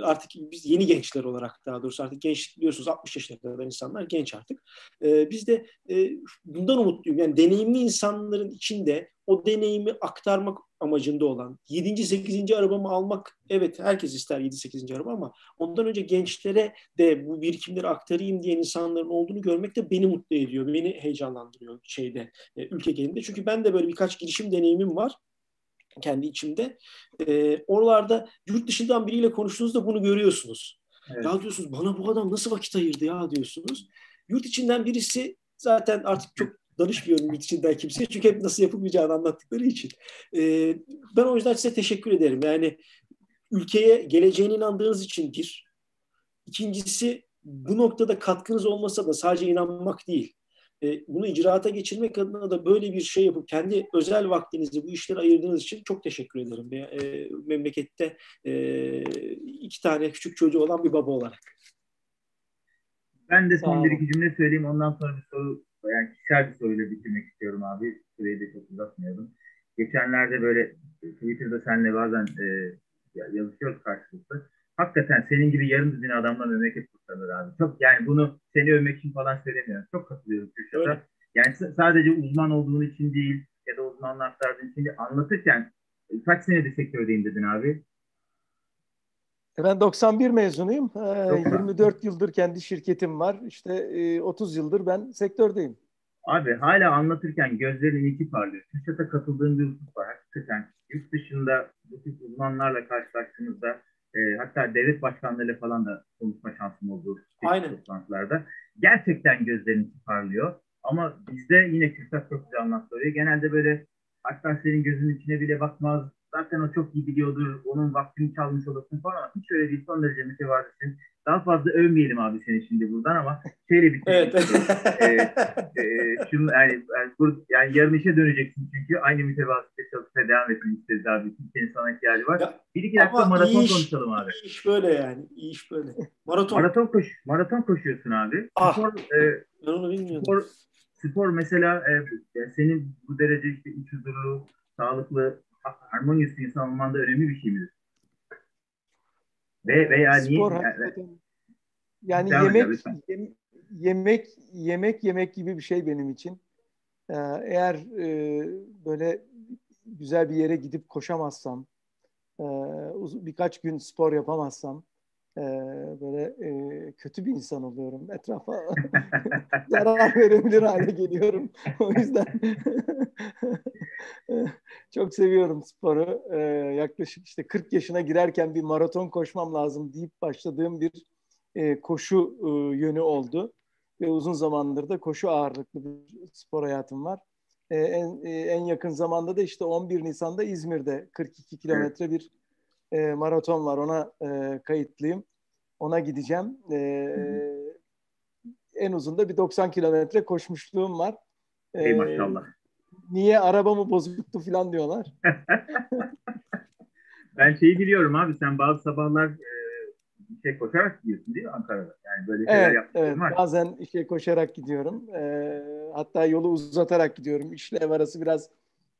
artık biz yeni gençler olarak daha doğrusu artık genç biliyorsunuz 60 yaşına kadar insanlar genç artık. Biz de bundan umutluyum. Yani deneyimli insanların içinde o deneyimi aktarmak amacında olan 7. 8. arabamı almak evet herkes ister 7. 8. araba ama ondan önce gençlere de bu birikimleri aktarayım diyen insanların olduğunu görmek de beni mutlu ediyor. Beni heyecanlandırıyor şeyde e, ülke genelinde. Çünkü ben de böyle birkaç girişim deneyimim var kendi içimde. E, oralarda yurt dışından biriyle konuştuğunuzda bunu görüyorsunuz. Evet. Ya diyorsunuz bana bu adam nasıl vakit ayırdı ya diyorsunuz. Yurt içinden birisi zaten artık çok danışmıyorum içinden kimseye çünkü hep nasıl yapılmayacağını anlattıkları için. E, ben o yüzden size teşekkür ederim. Yani ülkeye geleceğine inandığınız için bir. İkincisi bu noktada katkınız olmasa da sadece inanmak değil e, bunu icraata geçirmek adına da böyle bir şey yapıp kendi özel vaktinizi bu işlere ayırdığınız için çok teşekkür ederim. E, memlekette e, iki tane küçük çocuğu olan bir baba olarak. Ben de son bir iki cümle söyleyeyim. Ondan sonra bir soru, yani kişisel bir soruyla bitirmek istiyorum abi. Süreyi de çok uzatmayalım. Geçenlerde böyle Twitter'da seninle bazen e, yazışıyoruz karşılıklı hakikaten senin gibi yarım düzine adamla memleket kurtarır abi. Çok yani bunu seni övmek için falan söylemiyorum. Çok katılıyorum Kürşat'a. Yani sadece uzman olduğun için değil ya da uzmanla aktardığın için değil. Anlatırken kaç senedir sektördeyim dedin abi? E, ben 91 mezunuyum. Ee, 24 yıldır kendi şirketim var. İşte e, 30 yıldır ben sektördeyim. Abi hala anlatırken gözlerin iki parlıyor. Kürşat'a katıldığın bir husus var. Hakikaten yurt dışında bu tip uzmanlarla karşılaştığımızda e, hatta devlet başkanlarıyla falan da konuşma şansım oldu. Aynen. Toplantılarda. Gerçekten gözlerin parlıyor. Ama bizde yine Kürtat çok güzel anlatıyor. Genelde böyle hatta senin gözünün içine bile bakmaz. Zaten o çok iyi biliyordur. Onun vaktini çalmış olasın falan. Hiç öyle değil. Son derece mütevazısın. Daha fazla övmeyelim abi seni şimdi buradan ama şeyle bitirelim. Evet. e, e, şunu, yani, yani, yani yarın işe döneceksin çünkü aynı mütevazılıkla çalışmaya devam etmek isteriz abi. Kimsenin sana ihtiyacı var. Ya, bir iki dakika maraton iş, konuşalım abi. İş böyle yani. İyi iş böyle. Maraton. Maraton, koş, maraton koşuyorsun abi. Ah, spor, e, ben onu bilmiyordum. Spor, spor mesela e, senin bu derece işte iç huzurlu, sağlıklı, harmoniyus insan olman da önemli bir şey midir? Ve veya niye? Spor yani, yani yemek yem, yemek yemek yemek gibi bir şey benim için. Ee, eğer e, böyle güzel bir yere gidip koşamazsam, e, birkaç gün spor yapamazsam e, böyle e, kötü bir insan oluyorum. Etrafa zarar verebilir hale geliyorum. O yüzden çok seviyorum sporu. E, yaklaşık işte 40 yaşına girerken bir maraton koşmam lazım deyip başladığım bir e, koşu e, yönü oldu. Ve uzun zamandır da koşu ağırlıklı bir spor hayatım var. E, en, e, en yakın zamanda da işte 11 Nisan'da İzmir'de 42 kilometre bir e, maraton var. Ona e, kayıtlıyım. Ona gideceğim. E, en uzun da bir 90 kilometre koşmuşluğum var. E, Ey maşallah. Niye arabamı bozuktu falan diyorlar. ben şeyi biliyorum abi sen bazı sabahlar e, şey koşarak gidiyorsun değil mi Ankara'da? Yani böyle şeyler evet, evet. var. Bazen işe koşarak gidiyorum. E, hatta yolu uzatarak gidiyorum. İşle ev arası biraz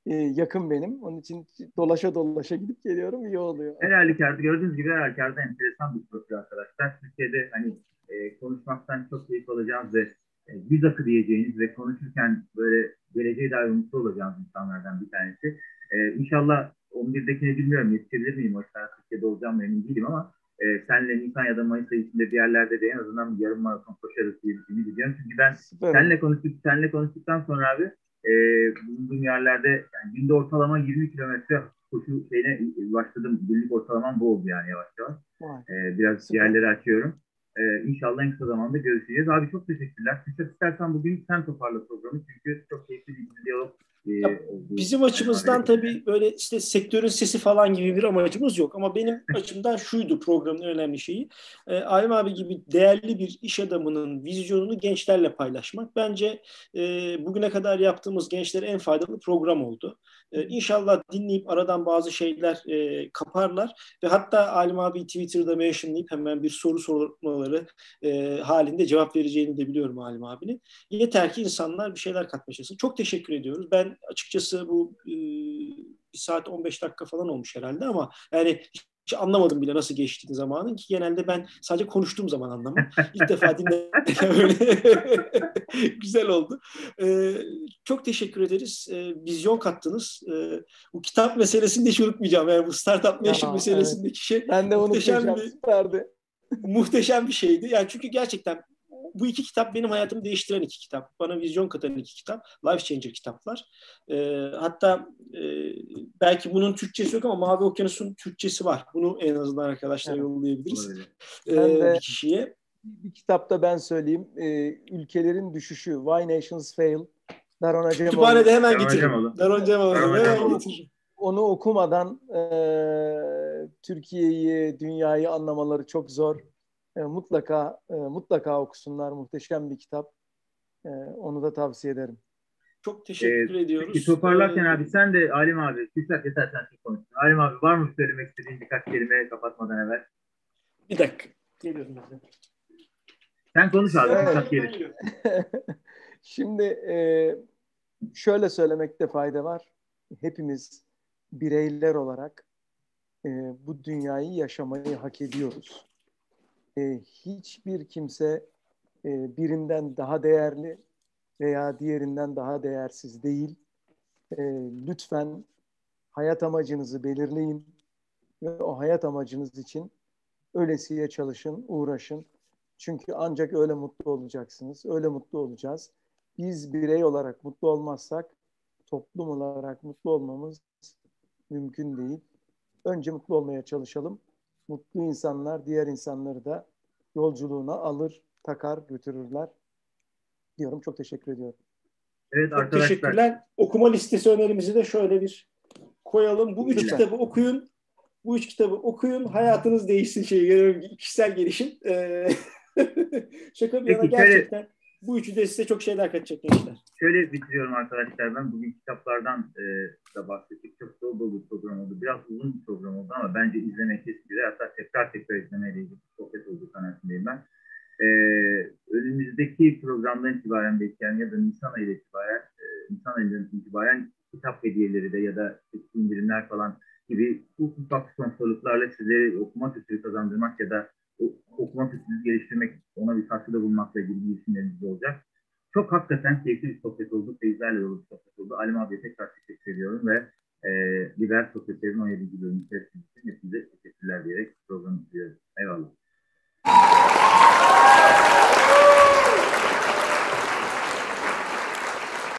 e, yakın benim. Onun için dolaşa dolaşa gidip geliyorum. iyi oluyor. Her halükarda gördüğünüz gibi her halükarda enteresan bir profil arkadaşlar. Türkiye'de hani e, konuşmaktan çok keyif alacağınız ve e, yüz akı diyeceğiniz ve konuşurken böyle geleceğe dair umutlu olacağınız insanlardan bir tanesi. E, inşallah 11'dekini bilmiyorum yetişebilir miyim? O Türkiye'de olacağım emin değilim ama e, senle Nisan ya da Mayıs ayı içinde bir yerlerde de en azından bir yarım maraton koşarız diye ümit ediyorum. Çünkü ben Süper. senle konuştuk, senle konuştuktan sonra abi e, bulunduğum yerlerde yani günde ortalama 20 kilometre koşu şeyine başladım. Günlük ortalamam bu oldu yani yavaş yavaş. E, biraz Süper. yerleri açıyorum. E, inşallah en kısa zamanda görüşeceğiz. Abi çok teşekkürler. Kısa istersen bugün sen toparla programı. Çünkü çok keyifli bir diyalog ya, bizim açımızdan tabii böyle işte sektörün sesi falan gibi bir amacımız yok. Ama benim açımdan şuydu programın önemli şeyi. E, Alim abi gibi değerli bir iş adamının vizyonunu gençlerle paylaşmak. Bence e, bugüne kadar yaptığımız gençlere en faydalı program oldu. E, inşallah dinleyip aradan bazı şeyler e, kaparlar. Ve hatta Alim abi Twitter'da mentionlayıp hemen bir soru sormaları e, halinde cevap vereceğini de biliyorum Alim abinin. Yeter ki insanlar bir şeyler katmışsın. Çok teşekkür ediyoruz. Ben açıkçası bu e, bir saat 15 dakika falan olmuş herhalde ama yani hiç anlamadım bile nasıl geçtiğini zamanın ki genelde ben sadece konuştuğum zaman anlamam. İlk defa dinledim. Güzel oldu. Ee, çok teşekkür ederiz. Ee, vizyon kattınız. Ee, bu kitap meselesini de hiç unutmayacağım. Yani bu Startup Nation meselesindeki evet. şey ben de muhteşem bir, muhteşem bir şeydi. Yani çünkü gerçekten bu iki kitap benim hayatımı değiştiren iki kitap. Bana vizyon katan iki kitap. Life Changer kitaplar. E, hatta e, belki bunun Türkçesi yok ama Mavi Okyanus'un Türkçesi var. Bunu en azından arkadaşlara evet. yollayabiliriz. E, bir kişiye. Bir kitapta ben söyleyeyim. E, ülkelerin düşüşü. Why Nations Fail. Daron Acemoğlu. Kütüphanede hemen getiririm. Daron Acemoğlu. Hemen getiririm. Onu okumadan e, Türkiye'yi, dünyayı anlamaları çok zor e, mutlaka e, mutlaka okusunlar. Muhteşem bir kitap. E, onu da tavsiye ederim. Çok teşekkür ee, ediyoruz. Peki toparlarken ee, abi sen de Alim abi, Kürşat yeter sen çok konuştun. Alim abi var mı söylemek istediğin birkaç kelime kapatmadan evvel? Bir dakika. Geliyorum ben Sen konuş abi. Evet. gelir. Şimdi e, şöyle söylemekte fayda var. Hepimiz bireyler olarak e, bu dünyayı yaşamayı hak ediyoruz e, hiçbir kimse e, birinden daha değerli veya diğerinden daha değersiz değil. E, lütfen hayat amacınızı belirleyin ve o hayat amacınız için ölesiye çalışın, uğraşın. Çünkü ancak öyle mutlu olacaksınız, öyle mutlu olacağız. Biz birey olarak mutlu olmazsak toplum olarak mutlu olmamız mümkün değil. Önce mutlu olmaya çalışalım mutlu insanlar diğer insanları da yolculuğuna alır, takar, götürürler diyorum. Çok teşekkür ediyorum. Evet Çok arkadaşlar. teşekkürler. Okuma listesi önerimizi de şöyle bir koyalım. Bu üç Lütfen. kitabı okuyun. Bu üç kitabı okuyun. Hayatınız değişsin şeyi. Kişisel gelişim. Ee, şaka bir yana gerçekten bu üçü de size çok şeyler katacak gençler. Şöyle bitiriyorum arkadaşlar. Ben bugün kitaplardan e, da bahsettik. Çok dolu dolu bir program oldu. Biraz uzun bir program oldu ama bence izlemek kesinlikle hatta tekrar tekrar izlemeyle ilgili sohbet olduğu kanaatindeyim ben. E, önümüzdeki programdan itibaren bekleyen ya da Nisan ayı itibaren e, Nisan ayından itibaren kitap hediyeleri de ya da indirimler falan gibi bu ufak sponsorluklarla sizleri okuma kültürü kazandırmak ya da okuma kültürünü geliştirmek, ona bir katkıda bulunmakla ilgili girişimlerimiz olacak. Çok hakikaten keyifli bir sohbet oldu, seyircilerle dolu bir sohbet oldu. Alim abiye tekrar teşekkür ediyorum ve e, Liber Sohbetler'in 17. bölümü içerisinde hepinize teşekkürler diyerek programı bitiriyoruz.